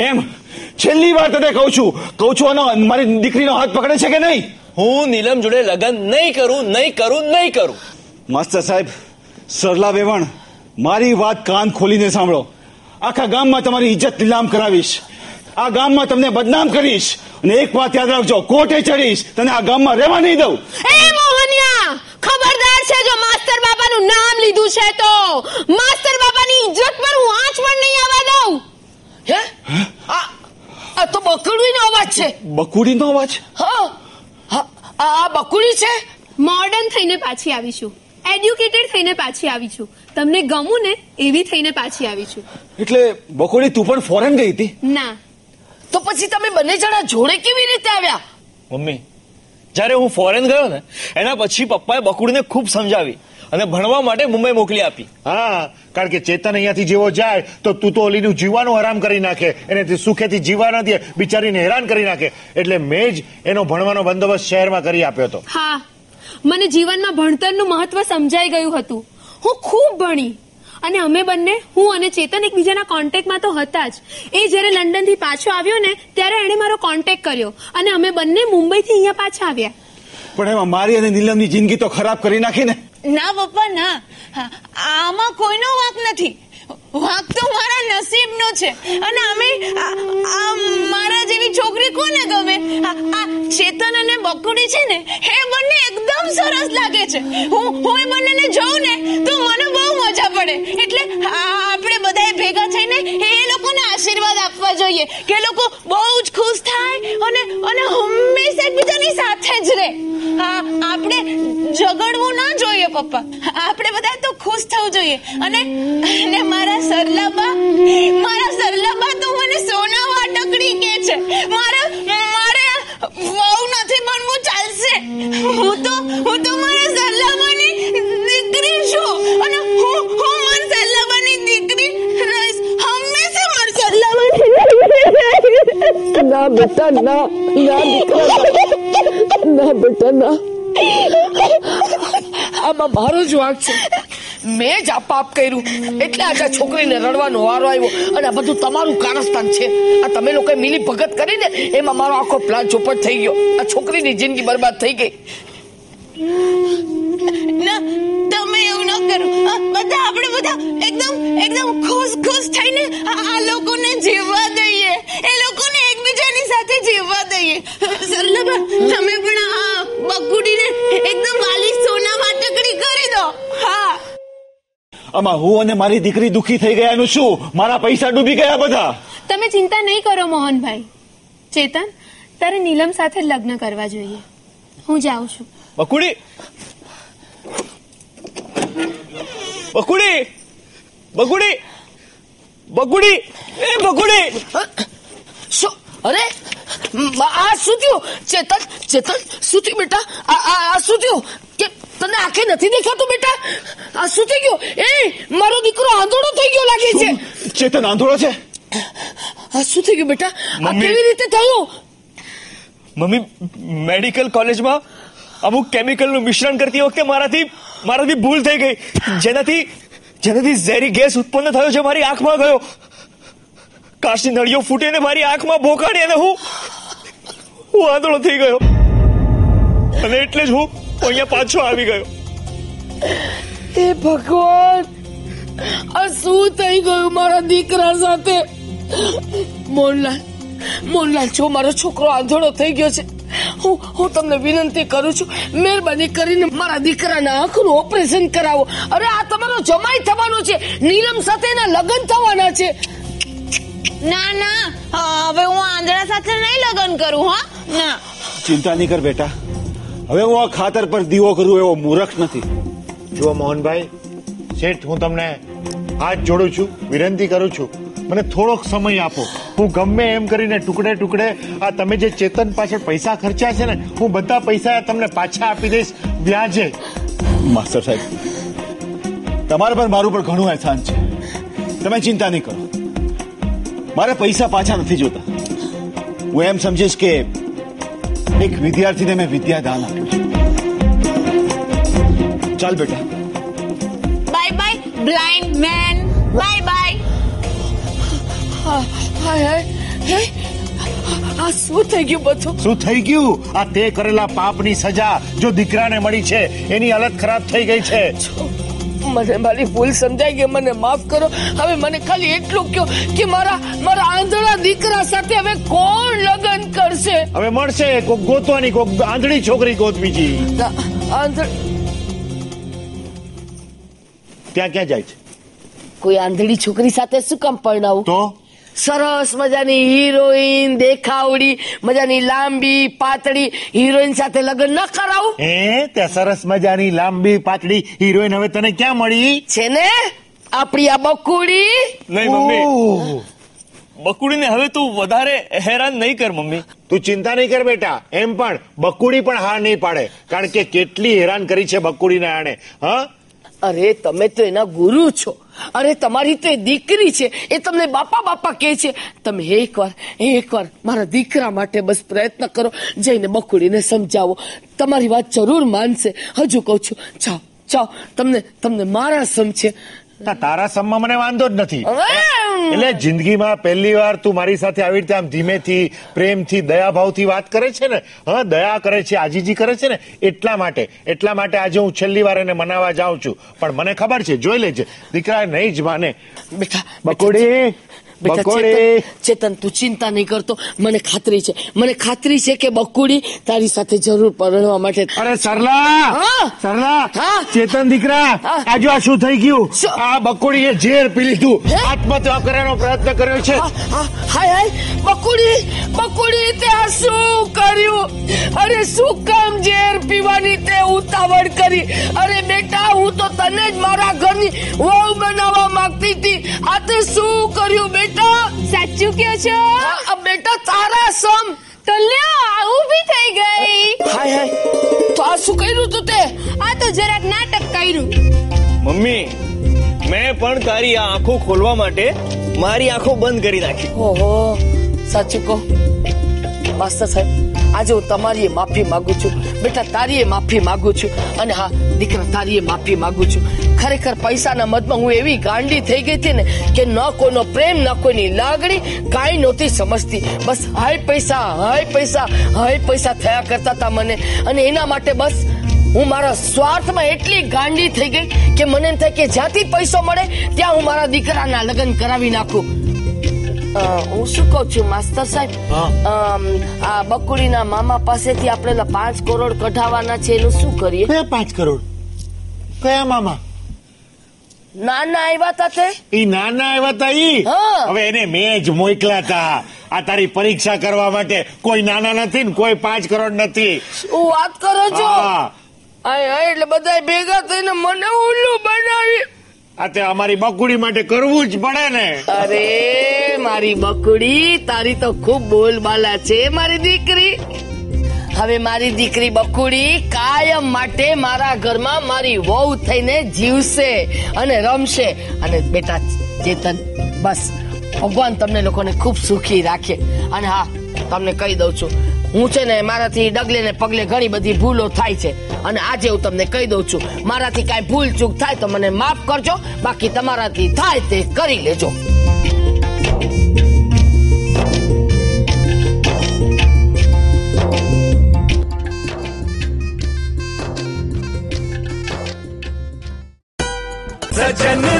હેમ છેલ્લી વાર તને કહું છું કહું છું આનો મારી દીકરીનો હાથ પકડે છે કે નહીં? હું નીલમ જોડે લગન નહીં કરું નહીં કરું નહીં કરું. માસ્ટર સાહેબ સરલા વેવણ મારી વાત કાન ખોલીને સાંભળો. આખા ગામમાં તમારી ઇજ્જત નીલામ કરાવીશ. આ ગામમાં તમને બદનામ કરીશ. અને એક વાત યાદ રાખજો કોર્ટે ચડીશ. તને આ ગામમાં રહેવા નહીં દઉં. એ મોહનિયા ખબરદાર છે જો માસ્ટર બાપાનું નામ લીધું છે તો. માસ્ટર બાપાની ઇજ્જત પર હું આંચ પણ નહીં આવવા દઉં. હે? આ આ તો બકડીનો અવાજ છે. બકુડીનો અવાજ? હા હા, આ આ બકુડી છે? મોડર્ન થઈને પાછી આવીશું. એડ્યુકેટેડ થઈને પાછી આવી છું તમને ગમું ને એવી થઈને પાછી આવી છું. એટલે બકોડી તું પણ ફોરેન ગઈ હતી? ના. તો પછી તમે બંને જણા જોડે કેવી રીતે આવ્યા? મમ્મી જ્યારે હું ફોરેન ગયો ને એના પછી પપ્પાએ બકુડીને ખૂબ સમજાવી અને ભણવા માટે મુંબઈ મોકલી આપી. હા કારણ કે ચેતન અહીંયાથી જેવો જાય તો તું તો ઓલીનું જીવવાનું હરામ કરી નાખે. એને સુખેથી જીવવા નથી બિચારીને હેરાન કરી નાખે. એટલે મેં જ એનો ભણવાનો બંદોબસ્ત શહેરમાં કરી આપ્યો હતો. હા. મને જીવનમાં ભણતરનું મહત્વ સમજાઈ ગયું હતું. હું ખૂબ ભણી. અને અમે બંને હું અને ચેતન એકબીજાના કોન્ટેક્ટમાં તો હતા જ. એ જ્યારે લંડનથી પાછો આવ્યો ને ત્યારે એણે મારો કોન્ટેક્ટ કર્યો. અને અમે બંને મુંબઈથી અહીંયા પાછા આવ્યા. પણ એમાં મારી અને નીલમની જિંદગી તો ખરાબ કરી નાખી ને? ના પપ્પા ના. હા, આમાં કોઈનો વાંક નથી. વાંક તો મારા નસીબનો છે. અને અમે આ મારા જેવી છોકરી કોને ગમે? આ ચેતન અને બકુડી છે ને, એ બંને એકદમ સરસ લાગે છે. હું હું એ બંનેને જોઉં ને, તો મને બહુ મજા પડે. એટલે આપણે બધાએ ભેગા થઈને એ લોકોને આશીર્વાદ આપવા જોઈએ કે લોકો બહુ જ ખુશ થાય અને અને હંમેશા એકબીજાની સાથે જ રહે. આપણે ઝઘડવું ના જોઈએ પપ્પા. આપણે બધા તો ખુશ થવું જોઈએ. અને અને મારા સરલાબા મારા સરલાબા તો મને સોના વાટકડી કે છે. મારા મારે બહુ નથી બનવું ચાલશે. હું તો હું તો મારા સરલાબાની દીકરી છું. અને હું હું મારા સરલાબાની દીકરી રહીશ. હંમેશા મારા સરલાબાની ના બેટા, ના ના દીકરા ના બેટા, ના. આમાં મારો જ વાંક છે. મેં જ આ પાપ કર્યું. એટલે આજે આ છોકરીને રડવાનો વારો આવ્યો. અને આ બધું તમારું કારસ્તાન છે. આ તમે લોકોએ મિલી ભગત કરીને એમાં મારો આખો પ્લાન ચોપટ થઈ ગયો. આ છોકરીની જિંદગી બરબાદ થઈ ગઈ. ના, તમે એવું ન કરો. બધા આપણે બધા એકદમ એકદમ ખુશ ખુશ થઈને આ લોકોને જીવવા દઈએ. એ લોકોને એકબીજાની સાથે જીવવા દઈએ. સરલભા આમાં હું અને મારી દીકરી દુખી થઈ ગયાનું શું મારા પૈસા ડૂબી ગયા બધા. તમે ચિંતા નહીં કરો મોહનભાઈ. ચેતન તારે નીલમ સાથે લગ્ન કરવા જોઈએ. હું જાઉં છું. બકુડી! બકુડી! બકુડી! બકુડી! એ બકુડી! શું? અરે આ શું થયું? ચેતન ચેતન શું થયું બેટા? આ શું થયું? કે તને આંખે નથી દેખાતું બેટા? આ શું થઈ ગયું? એ મારો દીકરો આંધળો થઈ ગયો લાગે છે. ચેતન આંધળો છે? આ શું થઈ ગયું બેટા? આ કેવી રીતે થયું? મમ્મી મેડિકલ કોલેજમાં અમુક કેમિકલનું મિશ્રણ કરતી વખતે મારાથી મારાથી ભૂલ થઈ ગઈ. જેનાથી જેનાથી ઝેરી ગેસ ઉત્પન્ન થયો છે મારી આંખમાં ગયો. કાચની નળીઓ ફૂટીને મારી આંખમાં ભોકાડી અને હું હું આંધળો થઈ ગયો. અને એટલે જ હું અહીંયા પાછો આવી ગયો. હે ભગવાન, આ શું થઈ ગયું મારા દીકરા સાથે? મોહનલાલ મોહનલાલ, જો મારો છોકરો આંધળો થઈ ગયો છે, હું હું તમને વિનંતી કરું છું, મહેરબાની કરીને મારા દીકરાના આંખનું ઓપરેશન કરાવો. અરે, આ તમારો જમાઈ થવાનો છે, નીલમ સાથે એના લગ્ન થવાના છે. ના ના. હવે હું આંધળા સાથે નહીં લગ્ન કરું હા. ના. ચિંતા નહીં કર બેટા. હવે હું આ ખાતર પર દીવો કરું એવો મૂરખ નથી. જુઓ મોહનભાઈ શેઠ હું તમને હાથ જોડું છું વિનંતી કરું છું. મને થોડોક સમય આપો. હું ગમે એમ કરીને ટુકડે ટુકડે આ તમે જે ચેતન પાછળ પૈસા ખર્ચ્યા છે ને હું બધા પૈસા તમને પાછા આપી દઈશ. વ્યાજે. માસ્ટર સાહેબ તમારા પર મારું પણ ઘણું અહેસાન છે. તમે ચિંતા નહીં કરો. મારે પૈસા પાછા નથી જોતા. હું એમ સમજીશ કે એક વિદ્યાર્થીને મેં વિદ્યાદાન આપ્યું છે. ચાલ બેટા. Bye bye blind man bye bye હા, હાય હાય. આ શું થઈ ગયું બધું? શું થઈ ગયું? આ તે કરેલા પાપની સજા જો દીકરાને મળી છે એની હાલત ખરાબ થઈ ગઈ છે. મને મારી ભૂલ સમજાઈ ગઈ મને માફ કરો. હવે મને ખાલી એટલું કહો કે મારા મારા આંધળા દીકરા સાથે હવે કોણ લગ્ન કરશે? હવે મળશે કોક ગોતવાની કોક આંધળી છોકરી ગોતવીજી ના, આંધળ ત્યાં ક્યાં જાય છે? કોઈ આંધળી છોકરી સાથે શું કામ પરણાવું? તો? સરસ મજાની હિરોઈન દેખાવડી મજાની લાંબી પાતળી હિરોઈન સાથે લગ્ન ન કરાવું. હે ત્યાં સરસ મજાની લાંબી પાતળી હિરોઈન હવે તને ક્યાં મળી? છે ને આપણી આ બકુડી. નહીં મમ્મી. બકુડીને હવે તું વધારે હેરાન નહીં કર મમ્મી. તું ચિંતા નહીં કર બેટા એમ પણ બકુડી પણ હા નહીં પાડે કારણ કે કેટલી હેરાન કરી છે બકુડીને આણે હા? અરે તમે તો એના ગુરુ છો. અરે તમારી તો દીકરી છે. એ તમને બાપા બાપા કહે છે. તમે એકવાર એકવાર મારા દીકરા માટે બસ પ્રયત્ન કરો. જઈને બકુડીને સમજાવો. તમારી વાત જરૂર માનશે. હજુ કહું છું જાઓ જાઓ. તમને તમને મારા સમ છે. ના, તારા સમમાં મને વાંધો જ નથી. એટલે જિંદગીમાં પહેલી વાર તું મારી સાથે આવી રીતે આમ ધીમેથી પ્રેમથી દયાભાવથી વાત કરે છે ને? હા દયા કરે છે આજીજી કરે છે ને? એટલા માટે એટલા માટે આજે હું છેલ્લી વાર એને મનાવવા જાઉં છું. પણ મને ખબર છે જોઈ લેજે. દીકરા નહીં જ માને. બકોડી! બેટા ચેતન, તું ચિંતા નહીં કરતો. મને ખાતરી છે. મને ખાતરી છે કે બકુડી તારી સાથે જરૂર પરણવા માટે અરે સરલા! સરલા! ચેતન દીકરા આજુ આ શું થઈ ગયું? આ બકોડીએ ઝેર પી લીધું. આત્મહત્યા કરવાનો પ્રયત્ન કર્યો છે. હાય હાય. બકુડી બકુડી તે શું કર્યું? અરે શું કામ ઝેર પીવાની તે ઉતાવળ કરી? અરે બેટા હું તો તને જ મારા ઘરની વહુ બનાવવા માંગતી હતી. આ તે શું કર્યું બેટા? સાચું કયો છો? બેટા તારા સમ. તો લ્યો આ ઊભી થઈ ગઈ. હાય હાય. તો આ શું કર્યું તું તે? આ તો જરાક નાટક કર્યું. મમ્મી મેં પણ તારી આ આંખો ખોલવા માટે મારી આંખો બંધ કરી નાખી. ઓહો સાચું કહો. માસ્ટર સાહેબ, આજે હું તમારી માફી માંગુ છું. બેટા તારીએ માફી માંગુ છું. અને હા, દીકરા તારીએ માફી માંગુ છું. ખરેખર પૈસાના મતમાં હું એવી ગાંડી થઈ ગઈ હતી ને કે ન કોઈનો પ્રેમ, ન કોઈની લાગણી કાંઈ નહોતી સમજતી. બસ હાય પૈસા હાય પૈસા હાય પૈસા થયા કરતા હતા મને. અને એના માટે બસ હું મારા સ્વાર્થમાં એટલી ગાંડી થઈ ગઈ કે મને એમ થાય કે જ્યાંથી પૈસો મળે, ત્યાં હું મારા દીકરાના લગ્ન કરાવી નાખું. હું શું કહું છું માસ્ટર સાહેબ? આ બકુડીના મામા પાસેથી આપણે પાંચ કરોડ કઢાવવાના છે એનું શું કરીએ? કયા પાંચ કરોડ? કયા મામા? નાના આવ્યા તા તે? ઈ નાના આવ્યા તા ઈ. હવે એને મેં જ મોકલ્યા તા. આ તારી પરીક્ષા કરવા માટે કોઈ નાના નથી ને કોઈ પાંચ કરોડ નથી. શું વાત કરો છો? એટલે બધા ભેગા થઈને મને ઉલ્લુ બનાવી. આ તે અમારી બકુડી માટે કરવું જ પડે ને. અરે, મારી બકુડી, તારી તો ખૂબ બોલબાલા છે, મારી દીકરી. હવે મારી દીકરી બકુડી કાયમ માટે મારા ઘરમાં મારી વહુ થઈને જીવશે અને રમશે. અને બેટા, ચેતન, બસ. ભગવાન, તમને લોકોને ખૂબ સુખી રાખે. અને હા, તમને કહી દઉં છું, હું છે ને મારાથી ડગલે ને પગલે ઘણી બધી ભૂલો થાય છે. અને આજે હું તમને કહી દઉં છું, મારાથી કાંઈ ભૂલ ચૂક થાય તો મને માફ કરજો, બાકી તમારાથી થાય તે કરી લેજો. સજન